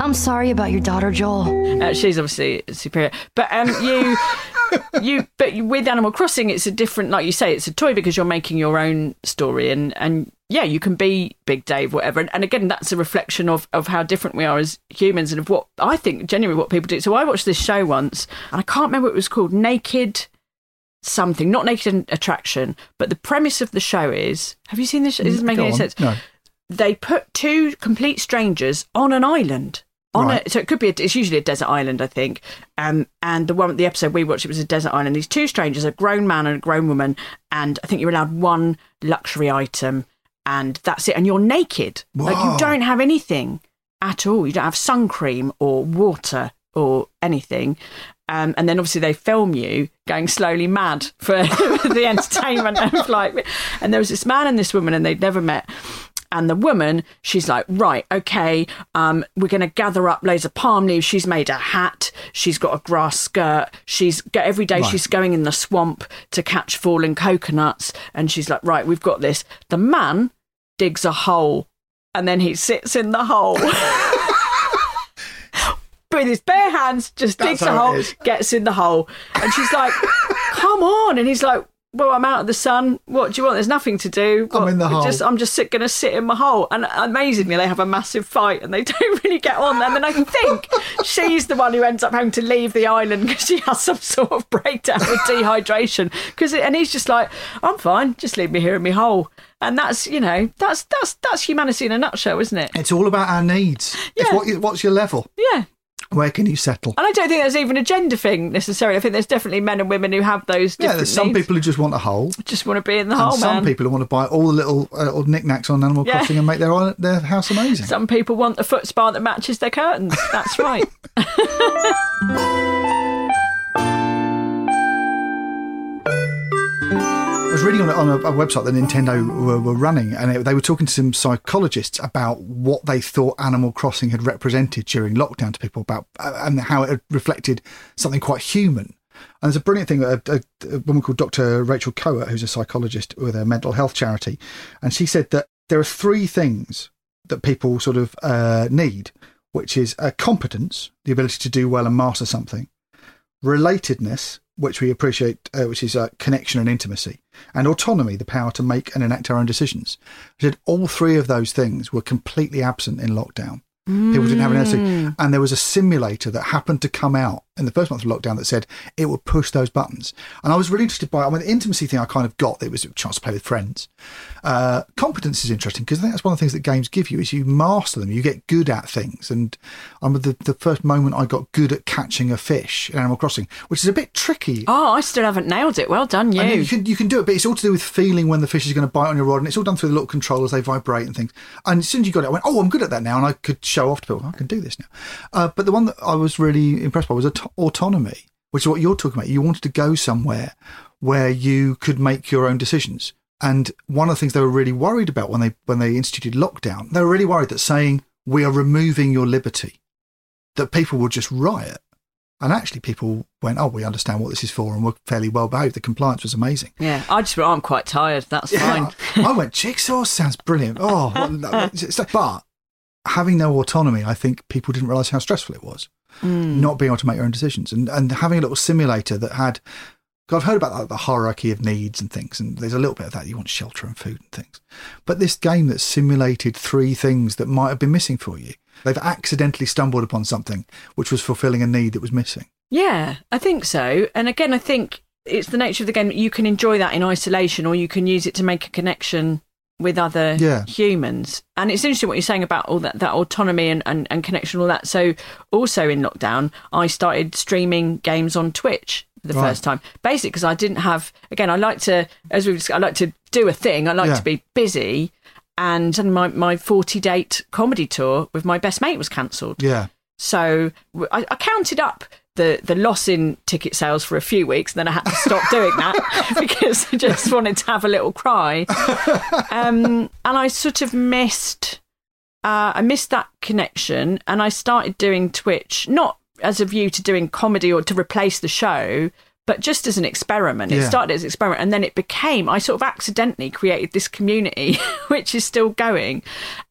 I'm sorry about your daughter, Joel. Uh, she's obviously superior, but um, you, you, but with Animal Crossing, it's a different. Like you say, it's a toy because you're making your own story, and and yeah, you can be Big Dave, whatever. And, and again, that's a reflection of of how different we are as humans, and of what I think genuinely what people do. So I watched this show once, and I can't remember what it was called, Naked. Something, not naked attraction, but the premise of the show is: Have you seen this? Is this making Go any on. sense? No. they put two complete strangers on an island. On Right. a, so it could be a, it's usually a desert island, I think. Um, and the one the episode we watched it was a desert island. These two strangers, a grown man and a grown woman, and I think you're allowed one luxury item, and that's it. And you're naked, like you don't have anything at all. You don't have sun cream or water or anything. Um, and then obviously they film you going slowly mad for the entertainment of like. And there was this man and this woman, and they'd never met. And the woman, she's like, right, okay, um, we're going to gather up loads of palm leaves. She's made a hat. She's got a grass skirt. She's every day Right. she's going in the swamp to catch fallen coconuts. And she's like, right, we've got this. The man digs a hole and then he sits in the hole. With his bare hands, just That's digs a hole, gets in the hole. And she's like, come on. And he's like, well, I'm out of the sun. What do you want? There's nothing to do. I'm in the hole. Just, I'm just going to sit in my hole. And amazingly, they have a massive fight and they don't really get on. And then I think she's the one who ends up having to leave the island because she has some sort of breakdown with dehydration. Because and he's just like, I'm fine. Just leave me here in my hole. And that's you know that's that's that's humanity in a nutshell, isn't it? It's all about our needs. It's Yeah. what, what's your level? Yeah. Where can you settle? And I don't think there's even a gender thing necessarily. I think there's definitely men and women who have those Yeah, there's some needs. people who just want a hole. just want to be in the and hole, some man. people who want to buy all the little uh, little knickknacks on Animal Yeah. Crossing and make their their house amazing. Some people want a foot spa that matches their curtains. That's right. was reading on, a- on a, a website that Nintendo were, were running, and it, they were talking to some psychologists about what they thought Animal Crossing had represented during lockdown to people about uh, and how it had reflected something quite human. And there's a brilliant thing, a, a, a woman called Dr. Rachel Kowert, who's a psychologist with a mental health charity, and she said that there are three things that people sort of uh, need, which is uh, competence, the ability to do well and master something, relatedness, which we appreciate, uh, which is uh, connection and intimacy, and autonomy, the power to make and enact our own decisions. I said all three of those things were completely absent in lockdown. People didn't have anything. And there was a simulator that happened to come out in the first month of lockdown that said it would push those buttons. And I was really interested by it. I mean, the intimacy thing I kind of got. It was a chance to play with friends. Uh, competence is interesting because I think that's one of the things that games give you is you master them. You get good at things. And I remember the, the first moment I got good at catching a fish in Animal Crossing, which is a bit tricky. Oh, I still haven't nailed it. Well done, you. You can you can do it, but it's all to do with feeling when the fish is going to bite on your rod, and it's all done through the little controllers. They vibrate and things. And as soon as you got it, I went, "Oh, I'm good at that now," and I could show off to people, "I can do this now." Uh, but the one that I was really impressed by was aut- autonomy, which is what you're talking about. You wanted to go somewhere where you could make your own decisions. And one of the things they were really worried about when they when they instituted lockdown, they were really worried that saying we are removing your liberty, that people would just riot. And actually, people went, "Oh, we understand what this is for," and were fairly well behaved. The compliance was amazing. yeah, I just oh, I'm quite tired. That's fine. I went, "Jigsaw sounds brilliant." Oh, like- but having no autonomy, I think people didn't realise how stressful it was. Mm. Not being able to make your own decisions, and and having a little simulator that had I've heard about like, the hierarchy of needs and things, and there's a little bit of that. You want shelter and food and things, but this game that simulated three things that might have been missing for you. They've accidentally stumbled upon something which was fulfilling a need that was missing. Yeah, I think so. And again, I think it's the nature of the game that you can enjoy that in isolation or you can use it to make a connection with other Yeah. humans. And it's interesting what you're saying about all that, that autonomy and, and, and connection, all that. So, also in lockdown, I started streaming games on Twitch for the Right. first time. Basically, because I didn't have. Again, I like to, as we've discussed I like to do a thing. I like Yeah. to be busy, and, and my my forty date comedy tour with my best mate was cancelled. Yeah. So I counted up the, the loss in ticket sales for a few weeks, and then I had to stop doing that because I just wanted to have a little cry. Um, and I sort of missed, uh, I missed that connection, and I started doing Twitch not as a view to doing comedy or to replace the show. But just as an experiment, it Yeah. started as an experiment, and then it became. I sort of accidentally created this community, which is still going,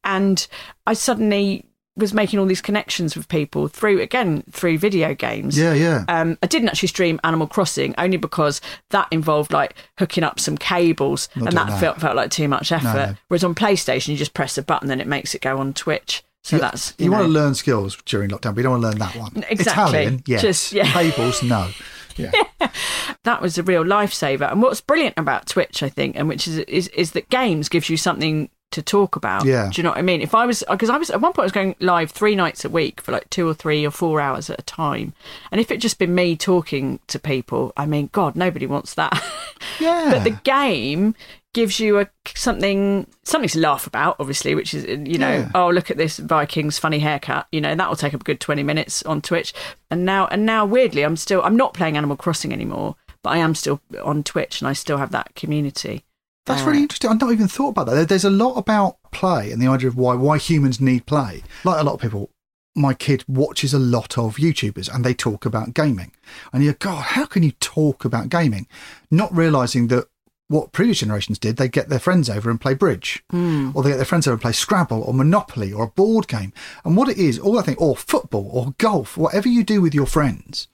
and I suddenly was making all these connections with people through again through video games. Yeah, yeah. Um, I didn't actually stream Animal Crossing only because that involved like hooking up some cables, Not and that, that. felt felt like too much effort. no. Whereas on PlayStation, you just press a button, and it makes it go on Twitch. So you, that's you, want know. to learn skills during lockdown, but you don't want to learn that one. Exactly. Italian, yes. Just- yeah. Cables, no. Yeah. that was a real lifesaver. And what's brilliant about Twitch, I think, and which is is, is that games gives you something to talk about. Yeah. Do you know what I mean? If I was, because I was at one point, I was going live three nights a week for like two or three or four hours at a time. And if it just been me talking to people, I mean, God, nobody wants that. Yeah. but the game gives you a something something to laugh about obviously which is you know Yeah. oh look at this vikings funny haircut you know that will take up a good 20 minutes on twitch and now and now weirdly i'm still i'm not playing animal crossing anymore but i am still on twitch and i still have that community That's really interesting. I've not even thought about that. There's a lot about play and the idea of why why humans need play. Like a lot of people, my kid watches a lot of YouTubers and they talk about gaming. And you go, God, how can you talk about gaming? Not realizing that what previous generations did, they get their friends over and play bridge, hmm. or they get their friends over and play Scrabble or Monopoly or a board game. And what it is, all I think, or football or golf, whatever you do with your friends,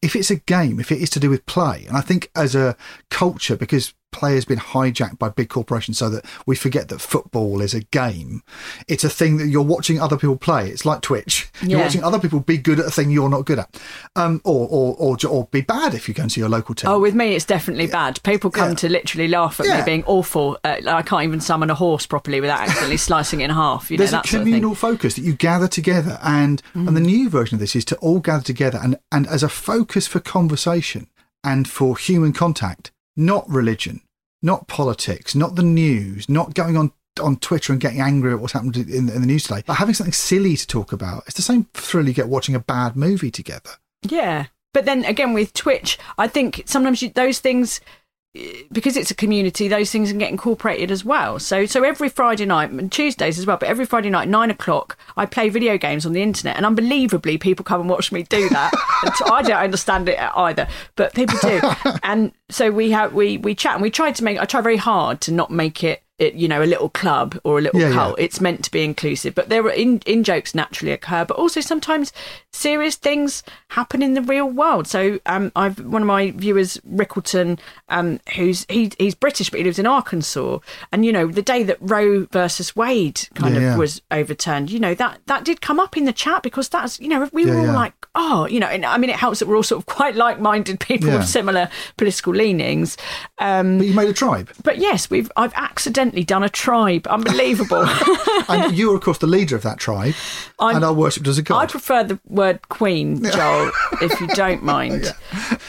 if it's a game, if it is to do with play, and I think as a culture, because play has been hijacked by big corporations so that we forget that football is a game, it's a thing that you're watching other people play. It's like Twitch. You're watching other people be good at a thing you're not good at, um, or, or, or, or be bad if you go see your local team. Oh, with me, it's definitely bad. People come Yeah. to literally laugh at Yeah. me being awful. Uh, I can't even summon a horse properly without accidentally slicing it in half. You know, There's a that sort of communal focus that you gather together, and and the new version of this is to all gather together and and as a focus for conversation and for human contact, not religion, not politics, not the news, not going on on Twitter and getting angry at what's happened in, in the news today, but having something silly to talk about. It's the same thrill you get watching a bad movie together. Yeah. But then again, with Twitch, I think sometimes you, those things, because it's a community, those things can get incorporated as well. So, so every Friday night and Tuesdays as well, but every Friday night, nine o'clock, I play video games on the internet, and unbelievably, people come and watch me do that. and I don't understand it either, but people do. and so we have we we chat, and we try to make. I try very hard to not make it. It, you know, a little club or a little Yeah, yeah. cult. It's meant to be inclusive, but there are in in jokes naturally occur, but also sometimes serious things happen in the real world. So, um, I've one of my viewers, Rickleton, um, who's he he's British, but he lives in Arkansas, and you know, the day that Roe versus Wade kind Yeah, of yeah. was overturned, you know, that that did come up in the chat because that's you know we Yeah, were all yeah. like, oh, you know, and I mean, it helps that we're all sort of quite like-minded people Yeah. with similar political leanings. Um, But you made a tribe, but yes, we've I've accidentally done a tribe. Unbelievable. and you are of course the leader of that tribe, I'm- and are worshipped as a god. I prefer the word queen, Joel, if you don't mind.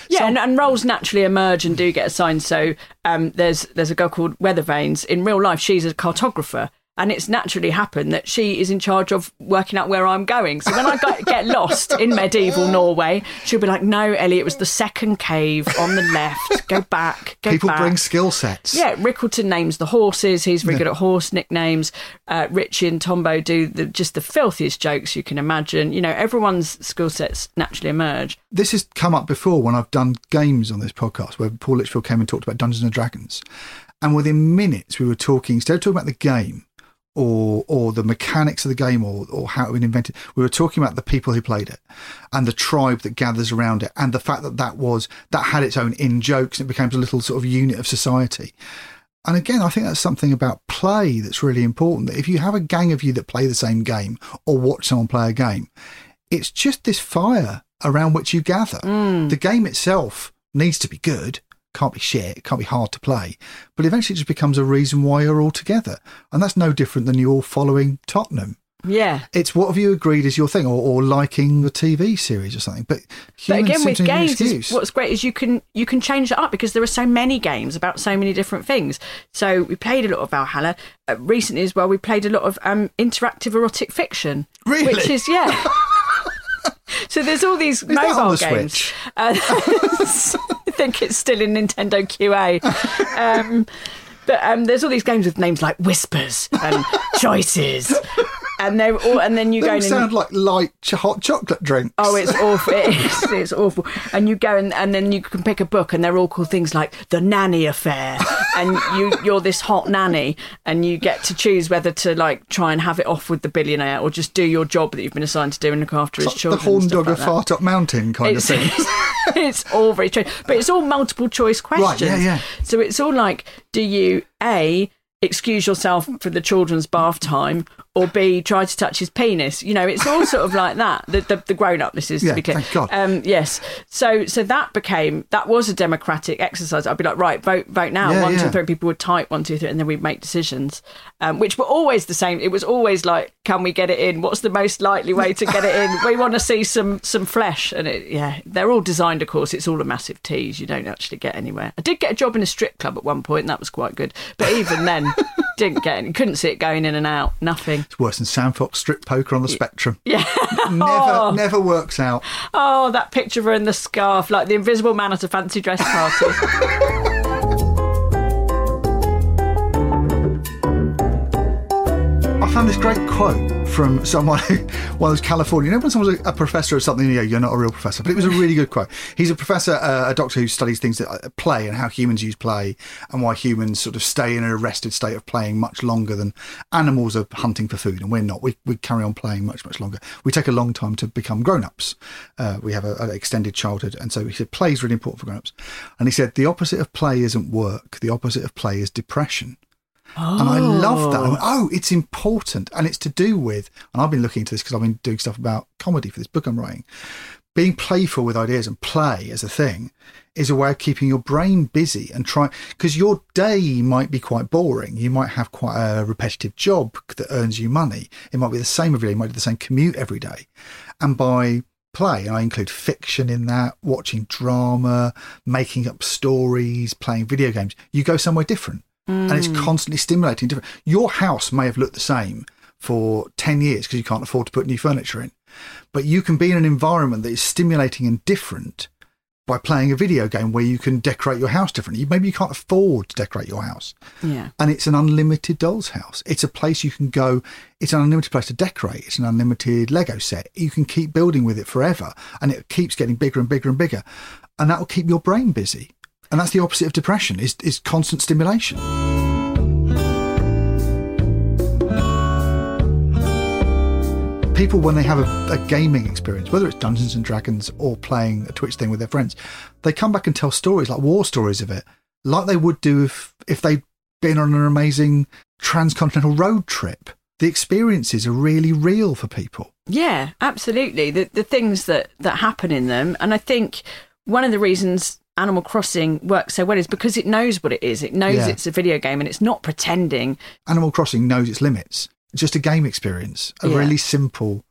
Yeah, and, and roles naturally emerge and do get assigned. So um, there's there's a girl called Weathervanes. In real life, she's a cartographer. And it's naturally happened that she is in charge of working out where I'm going. So when I got, get lost in medieval Norway, she'll be like, "No, Ellie, it was the second cave on the left. Go back. Go People back." bring skill sets. Yeah, Rickleton names the horses. He's very good at horse nicknames. Uh, Richie and Tombo do the, just the filthiest jokes you can imagine. You know, everyone's skill sets naturally emerge. this has come up before when I've done games on this podcast where Paul Litchfield came and talked about Dungeons and Dragons. And within minutes, we were talking, instead of talking about the game or or the mechanics of the game or, or how it was invented, we were talking about the people who played it and the tribe that gathers around it and the fact that that was, that had its own in jokes and it became a little sort of unit of society. And again, I think that's something about play that's really important. That if you have a gang of you that play the same game or watch someone play a game, it's just this fire around which you gather. Mm. The game itself needs to be good, can't be shit, it can't be hard to play, but eventually it just becomes a reason why you're all together. And that's no different than you all following Tottenham. Yeah. It's what have you agreed is your thing, or, or liking the TV series or something. But, But again, with to need an games, is, what's great is you can you can change that up because there are so many games about so many different things. So we played a lot of Valhalla uh, recently as well. We played a lot of um, interactive erotic fiction, Really? which is yeah. so there's all these on mobile the games. Switch? Uh, I think it's still in Nintendo QA. Um, but um, there's all these games with names like Whispers and Choices, and they're all, and then you They go in and sound like light ch- hot chocolate drinks. Oh, it's awful. It's, it's awful. And you go and, and then you can pick a book, and they're all called things like the nanny affair, and you you're this hot nanny, and you get to choose whether to like try and have it off with the billionaire or just do your job that you've been assigned to do and look after his like children. the horn dog like of. Fart Up Mountain kind It's, of thing. it's all very strange, but it's all multiple choice questions. Right, yeah, yeah. So it's all like, do you a excuse yourself for the children's bath time, or b try to touch his penis? You know, it's all sort of like that. The the, the grown up. This is Yeah, to be clear. thank God. Um, yes. So so that became that was a democratic exercise. I'd be like, right, vote vote now. Yeah, one, two, three. People would type one, two, three, and then we'd make decisions, um, which were always the same. It was always like, can we get it in? What's the most likely way to get it in? we want to see some some flesh, and it, yeah, they're all designed. Of course, it's all a massive tease. You don't actually get anywhere. I did get a job in a strip club at one point, and that was quite good. But even then, didn't get any. Couldn't see it going in and out. Nothing. It's worse than Sam Fox strip poker on the spectrum. Yeah. Never, oh. never works out. Oh, that picture of her in the scarf, like the invisible man at a fancy dress party. I found this great quote from someone who, one those California. You know, when someone's a, a professor of something, you go, you're not a real professor. But it was a really good quote. He's a professor, uh, a doctor who studies things that uh, play and how humans use play and why humans sort of stay in an arrested state of playing much longer than animals are hunting for food, and we're not. We, we carry on playing much, much longer. We take a long time to become grown ups. Uh, we have an extended childhood. And so he said, play is really important for grown ups. And he said, the opposite of play isn't work, the opposite of play is depression. And I love that. Went, oh. oh, it's important. And it's to do with, and I've been looking into this because I've been doing stuff about comedy for this book I'm writing. Being playful with ideas and play as a thing is a way of keeping your brain busy and try, because your day might be quite boring. You might have quite a repetitive job that earns you money. It might be the same every day. You might do the same commute every day. And by play, and I include fiction in that, watching drama, making up stories, playing video games, you go somewhere different and it's hmm. constantly stimulating different your house may have looked the same for 10 years because you can't afford to put new furniture in but you can be in an environment that is stimulating and different by playing a video game where you can decorate your house differently. Maybe you can't afford to decorate your house. Yeah. and it's an unlimited doll's house. It's a place you can go it's an unlimited place to decorate. It's an unlimited lego set. You can keep building with it forever and it keeps getting bigger and bigger and bigger and that will keep your brain busy and that's the opposite of depression is, is constant stimulation. People when they have a, a gaming experience whether it's dungeons and dragons or playing a twitch thing with their friends they come back and tell stories like war stories of it like they would do if if they'd been on an amazing transcontinental road trip. The experiences are really real for people. Yeah, absolutely. The the things that that happen in them, and I think one of the reasons Animal Crossing works so well is because it knows what it is. It knows Yeah. it's a video game, and it's not pretending. animal crossing knows its limits it's just a game experience a Yeah. really simple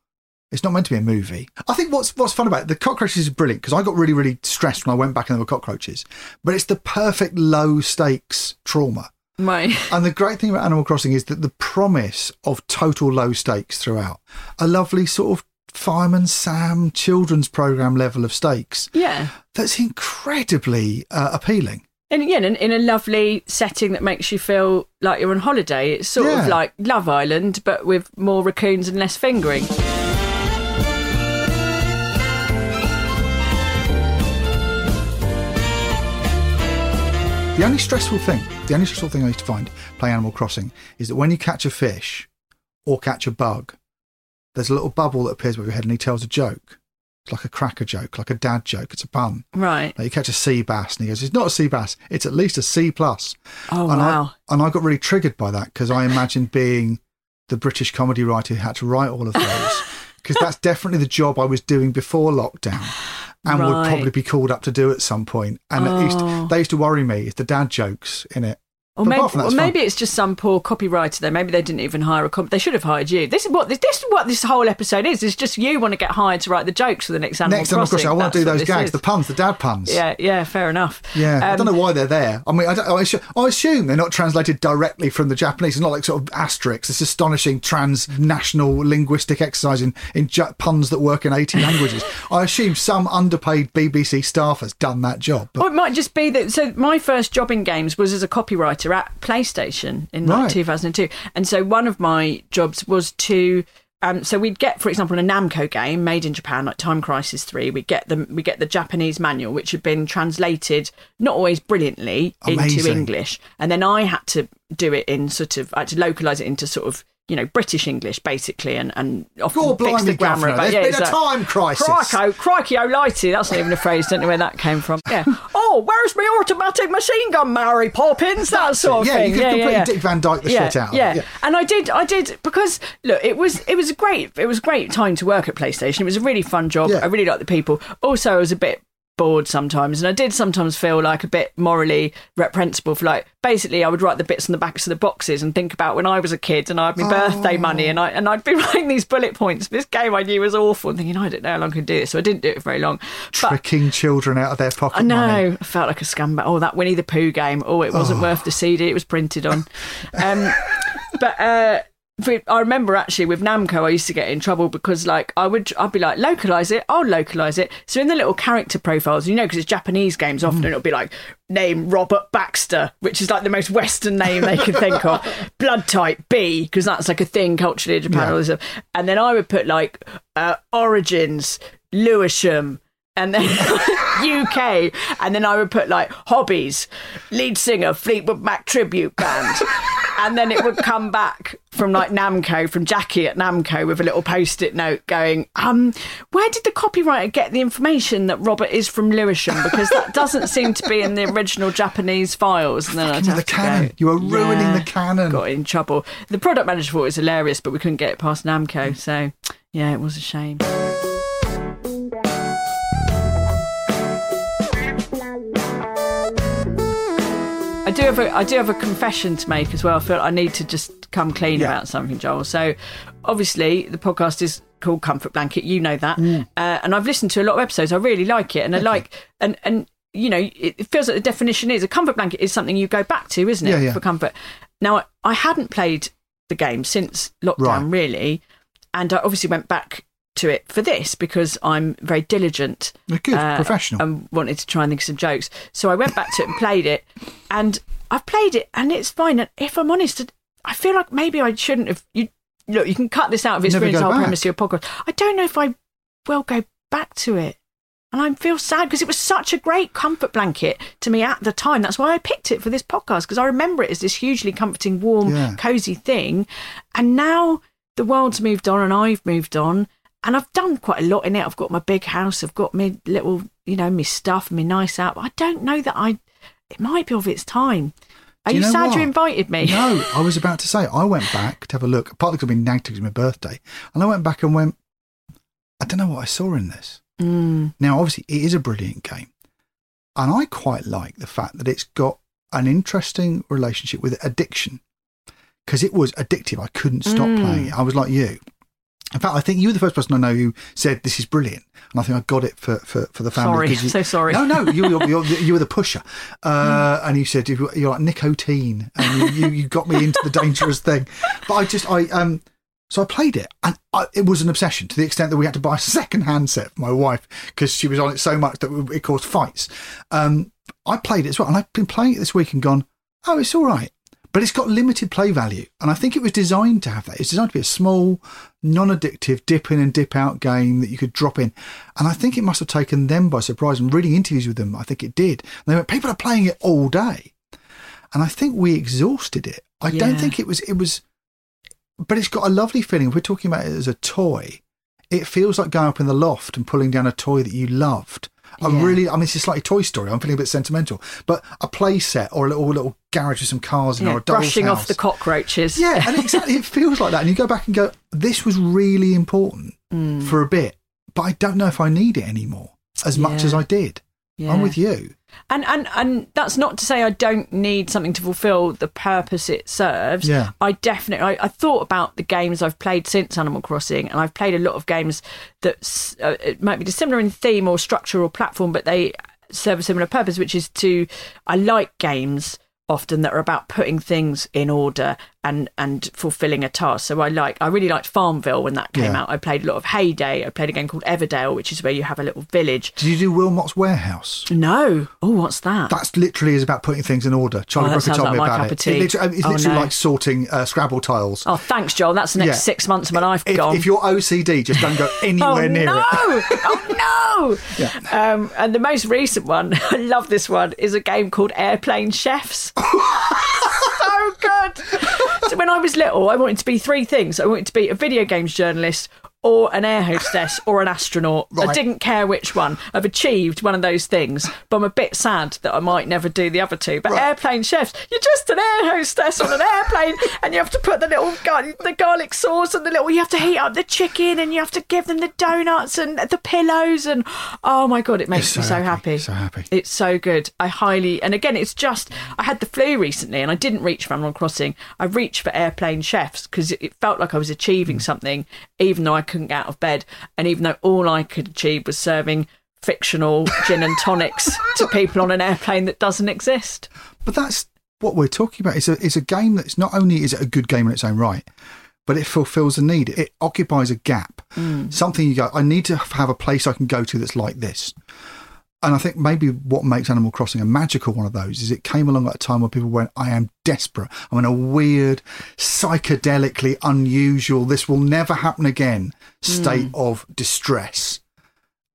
it's not meant to be a movie. I think what's what's fun about it, the cockroaches is brilliant because I got really really stressed when I went back and there were cockroaches. But it's the perfect low stakes trauma. Right. And the great thing about Animal Crossing is that the promise of total low stakes throughout, a lovely sort of Fireman Sam children's program level of stakes, Yeah. that's incredibly uh, appealing. And again, in, in a lovely setting that makes you feel like you're on holiday. It's sort Yeah. of like Love Island, but with more raccoons and less fingering. The only stressful thing, the only stressful thing I used to find playing Animal Crossing is that when you catch a fish or catch a bug, there's a little bubble that appears above your head and he tells a joke. It's like a cracker joke, like a dad joke. It's a pun. Right. Like you catch a sea bass and he goes, "It's not a sea bass. It's at least a C plus." Oh, and wow. I, and I got really triggered by that because I imagined being the British comedy writer who had to write all of those because that's definitely the job I was doing before lockdown and would probably be called up to do at some point. And it used to- Oh. they used to worry me. It's the dad jokes in it. Or maybe, that, or it's fine. maybe it's just some poor copywriter there. Maybe they didn't even hire a comp. They should have hired you. This is what this, this is what this whole episode is. It's just you want to get hired to write the jokes for the next Animal Next Animal Crossing. Crossing, I want to do those gags, is. the puns, the dad puns. Yeah, yeah, fair enough. Yeah, I Um, don't know why they're there. I mean, I, don't, I, assume, I assume they're not translated directly from the Japanese. It's not like sort of asterisks. This astonishing transnational linguistic exercise in, in ju- puns that work in 80 languages. I assume some underpaid BBC staff has done that job. But Or it might just be that. So my first job in games was as a copywriter at PlayStation in like Right. 2002, and so one of my jobs was to. Um, so we'd get, for example, a Namco game made in Japan, like Time Crisis Three. We get the we get the Japanese manual, which had been translated not always brilliantly into English, and then I had to do it in sort of I had to localize it into sort of you know British English basically, and and often God fix the grammar. Governor, about- there's yeah, been a time crisis. Crikey, crikey, oh lighty. That's not even a phrase. Don't know where that came from. Yeah. Oh, where's my automatic machine gun, Mary Poppins? That sort of yeah, thing. you could yeah, completely yeah. Dick Van Dyke the yeah, shit out of yeah. it. Yeah. and I did, I did because look, it was, it was a great, it was a great time to work at PlayStation. It was a really fun job. I really liked the people. Also, I was a bit bored sometimes, and I did sometimes feel like a bit morally reprehensible for like basically I would write the bits on the backs of the boxes and think about when I was a kid and I had my birthday money and I and I'd be writing these bullet points. This game I knew was awful and thinking I don't know how long I can do this, so I didn't do it for very long. But Tricking children out of their pocket I know. money. I felt like a scumbag. Oh, that Winnie the Pooh game. Oh, it wasn't worth the CD it was printed on. Um, but uh, I remember actually with Namco, I used to get in trouble because like I would, I'd be like, localize it. I'll localize it. So in the little character profiles, you know, because it's Japanese games, often it'll be like name Robert Baxter, which is like the most Western name they can think of. Blood type B, because that's like a thing culturally in Japan. Yeah. And then I would put like uh, origins, Lewisham and then UK, and then I would put like hobbies, lead singer, Fleetwood Mac tribute band, and then it would come back from like Namco, from Jackie at Namco, with a little post-it note going, um, where did the copywriter get the information that Robert is from Lewisham? Because that doesn't seem to be in the original Japanese files. And then I'd have the canon. go, You are ruining "Yeah." the canon. Got in trouble. The product manager thought it was hilarious, but we couldn't get it past Namco, so yeah, it was a shame. Do have a I do have a confession to make as well. I feel I need to just come clean Yeah. about something, Joel. So obviously the podcast is called Comfort Blanket. You know that, Mm. uh, and I've listened to a lot of episodes. I really like it, and I like and and you know it, it feels like the definition is a comfort blanket is something you go back to, isn't it, Yeah, yeah. for comfort? Now I, I hadn't played the game since lockdown Right. really, and I obviously went back to it for this because I'm very diligent Good, uh, professional. and wanted to try and think of some jokes. So I went back to it and played it, and I've played it, and it's fine. And if I'm honest, I feel like maybe I shouldn't have. You look, you can cut this out of its Never the go whole back. premise of your podcast. I don't know if I will go back to it. And I feel sad because it was such a great comfort blanket to me at the time. That's why I picked it for this podcast because I remember it as this hugely comforting, warm, Yeah. cozy thing. And now the world's moved on and I've moved on and I've done quite a lot in it. I've got my big house, I've got my little, you know, my stuff, my nice app. I don't know that I, it might be of its time. Are Do you, know sad what? you invited me? No, I was about to say, I went back to have a look, partly because I've been nagged 'cause it's my birthday, and I went back and went, I don't know what I saw in this. Mm, Now, obviously, it is a brilliant game, and I quite like the fact that it's got an interesting relationship with addiction because it was addictive. I couldn't stop Mm. playing it. I was like you. In fact, I think you were the first person I know who said this is brilliant, and I think I got it for for, for the family. Sorry, you- so sorry. No, no, you you're, you're, you were the pusher, uh, and you said you're like nicotine, and you, you, you got me into the dangerous thing. But I just I um so I played it, and I, it was an obsession to the extent that we had to buy a second handset for my wife because she was on it so much that it caused fights. Um, I played it as well, and I've been playing it this week and gone, oh, it's all right. But it's got limited play value, and I think it was designed to have that. It's designed to be a small, non-addictive, dip in and dip out game that you could drop in. And I think it must have taken them by surprise. And reading interviews with them, I think it did. And they went, people are playing it all day, and I think we exhausted it. I don't think it was. It was, but it's got a lovely feeling. If we're talking about it as a toy, it feels like going up in the loft and pulling down a toy that you loved. I Yeah. really, I mean, it's slightly Toy Story. I'm feeling a bit sentimental, but a play set or a little little garage with some cars in Yeah, or a doll's brushing off the cockroaches. Yeah, and exactly, it feels like that. And you go back and go, this was really important Mm. for a bit, but I don't know if I need it anymore as much as I did. Yeah. I'm with you. And and and that's not to say I don't need something to fulfil the purpose it serves. Yeah. I definitely I, I thought about the games I've played since Animal Crossing, and I've played a lot of games that uh, it might be similar in theme or structure or platform, but they serve a similar purpose, which is to I like games often that are about putting things in order and and fulfilling a task. So I like I really liked Farmville when that came Yeah. out. I played a lot of Hay Day. I played a game called Everdale, which is where you have a little village. Did you do Wilmot's Warehouse? No. Oh, what's that? That's literally is about putting things in order. Charlie Oh, Brooker told like me about it. It literally, it's Oh, literally no. like sorting uh, Scrabble tiles. Oh, thanks, Joel. That's the next Yeah. six months of my life if, gone. if you're OCD, just don't go anywhere near it. oh, near no! it. oh no! Um, and the most recent one, I love this one, is a game called Airplane Chefs. So good. So when I was little, I wanted to be three things. I wanted to be a video games journalist. Or an air hostess or an astronaut. I didn't care which one. I've achieved one of those things, but I'm a bit sad that I might never do the other two. But airplane chefs, you're just an air hostess on an airplane, and you have to put the little gar- the garlic sauce and the little. You have to heat up the chicken, and you have to give them the donuts and the pillows, and oh my god, it makes You're me so so happy, happy. so happy. It's so good. I highly and again, it's just I had the flu recently, and I didn't reach for Animal Crossing. I reached for airplane chefs because it, felt like I was achieving Mm. something, even though I couldn't get out of bed, and even though all I could achieve was serving fictional gin and tonics to people on an airplane that doesn't exist. But that's what we're talking about. It's a it's a game that's not only is it a good game in its own right, but it fulfills a need. It occupies a gap. Mm. Something you go, I need to have a place I can go to that's like this. And I think maybe what makes Animal Crossing a magical one of those is it came along at a time where people went, I am desperate. I'm in a weird, psychedelically unusual, this will never happen again state hmm. of distress.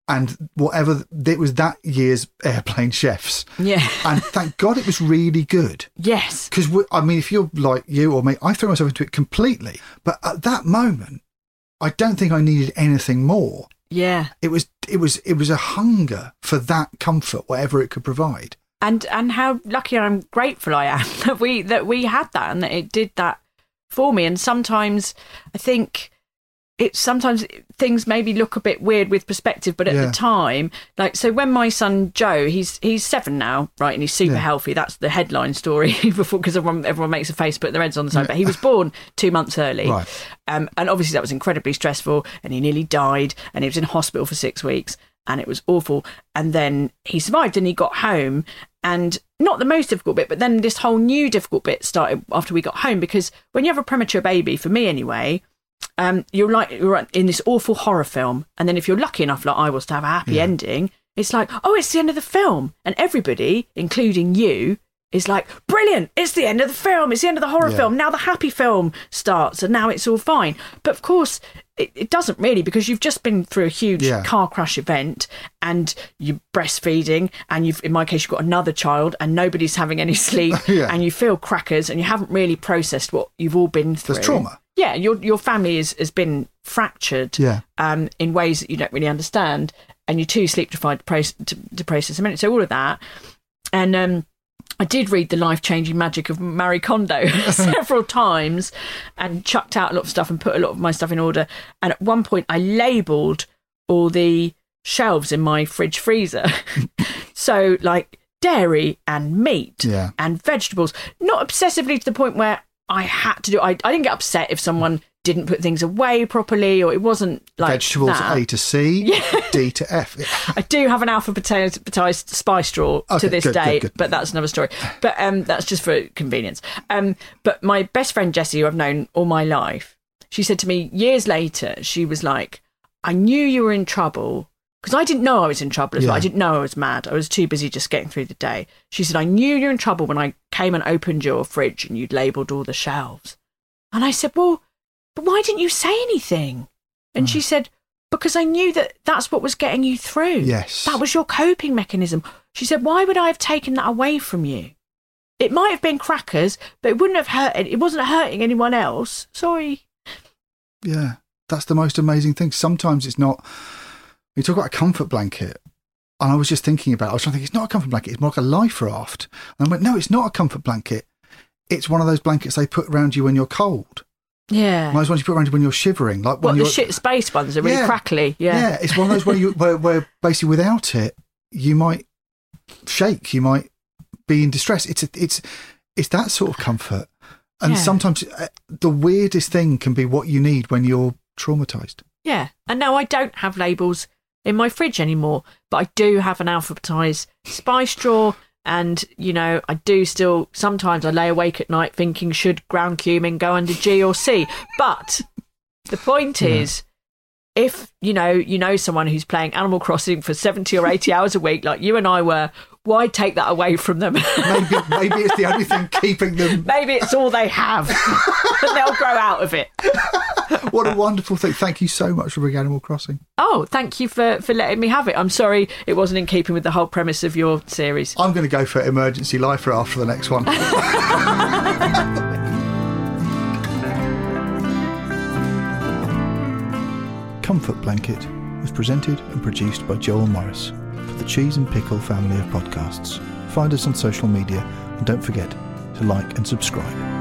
And whatever, it was that year's Airplane Chefs. Yeah. And thank God it was really good. Yes. Because, I mean, if you're like you or me, I threw myself into it completely. But at that moment, I don't think I needed anything more. Yeah. It was, it was, it was a hunger for that comfort, whatever it could provide. and and how lucky I'm grateful I am that we that we had that and that it did that for me. And sometimes I think it sometimes things maybe look a bit weird with perspective, but at Yeah. the time, like so when my son Joe, he's he's seven now, right, and he's super Yeah. healthy. That's the headline story before because everyone everyone makes a face, put their heads on the side. But he was born two months early, Right. um, and obviously that was incredibly stressful, and he nearly died, and he was in hospital for six weeks, and it was awful. And then he survived, and he got home, and not the most difficult bit, but then this whole new difficult bit started after we got home because when you have a premature baby, for me anyway, um, you're like you're in this awful horror film, and then if you're lucky enough, like I was, to have a happy ending, it's like, oh, it's the end of the film, and everybody, including you, is like, brilliant, it's the end of the film, it's the end of the horror Yeah. film. Now the happy film starts, and now it's all fine. But of course, it, it doesn't really because you've just been through a huge Yeah. car crash event, and you're breastfeeding, and you've, in my case, you've got another child, and nobody's having any sleep, Yeah. and you feel crackers, and you haven't really processed what you've all been through. There's trauma. Yeah, your your family is, has been fractured Yeah. um, in ways that you don't really understand, and you're too sleep deprived to, process- a minute. So all of that, and um, I did read the life changing magic of Marie Kondo several times, and chucked out a lot of stuff and put a lot of my stuff in order. And at one point, I labelled all the shelves in my fridge freezer, so like dairy and meat Yeah. and vegetables, not obsessively to the point where I had to do. I I didn't get upset if someone didn't put things away properly, or it wasn't like Vegetables that. A to C, D to F. I do have an alphabetized spice straw Okay, to this good, good, day, good. but that's another story. But um, that's just for convenience. Um, but my best friend Jessie, who I've known all my life, she said to me years later, she was like, "I knew you were in trouble." Because I didn't know I was in trouble as well. I didn't know I was mad. I was too busy just getting through the day. She said, I knew you were in trouble when I came and opened your fridge and you'd labelled all the shelves. And I said, Well, but why didn't you say anything? And she mm. said, Because I knew that that's what was getting you through. Yes. That was your coping mechanism. She said, Why would I have taken that away from you? It might have been crackers, but it wouldn't have hurt. It wasn't hurting anyone else. Sorry. Yeah, that's the most amazing thing. Sometimes it's not. We talk about a comfort blanket, and I was just thinking about. It. I was trying to think. It's not a comfort blanket. It's more like a life raft. And I went, no, it's not a comfort blanket. It's one of those blankets they put around you when you're cold. Yeah. One of those ones you put around you when you're shivering, like What when the shit space ones are really Yeah. crackly. Yeah. yeah. It's one of those where you where, where basically without it you might shake. You might be in distress. It's a, it's it's that sort of comfort. And Yeah. sometimes uh, the weirdest thing can be what you need when you're traumatized. Yeah. And now I don't have labels in my fridge anymore, but I do have an alphabetized spice drawer. And, you know, I do still, sometimes I lay awake at night thinking, should ground cumin go under G or C? But the point is, if, you know, you know someone who's playing Animal Crossing for 70 or 80 hours a week, like you and I were, why take that away from them? Maybe maybe it's the only thing keeping them. Maybe it's all they have. and they'll grow out of it. What a wonderful thing! Thank you so much for bringing Animal Crossing. Oh, thank you for, for letting me have it. I'm sorry it wasn't in keeping with the whole premise of your series. I'm going to go for Emergency Lifer after the next one. Comfort Blanket was presented and produced by Joel Morris for the Cheese and Pickle family of podcasts. Find us on social media and don't forget to like and subscribe.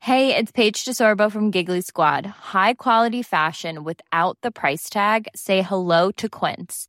Hey, it's Paige DeSorbo from Giggly Squad. High quality fashion without the price tag. Say hello to Quince.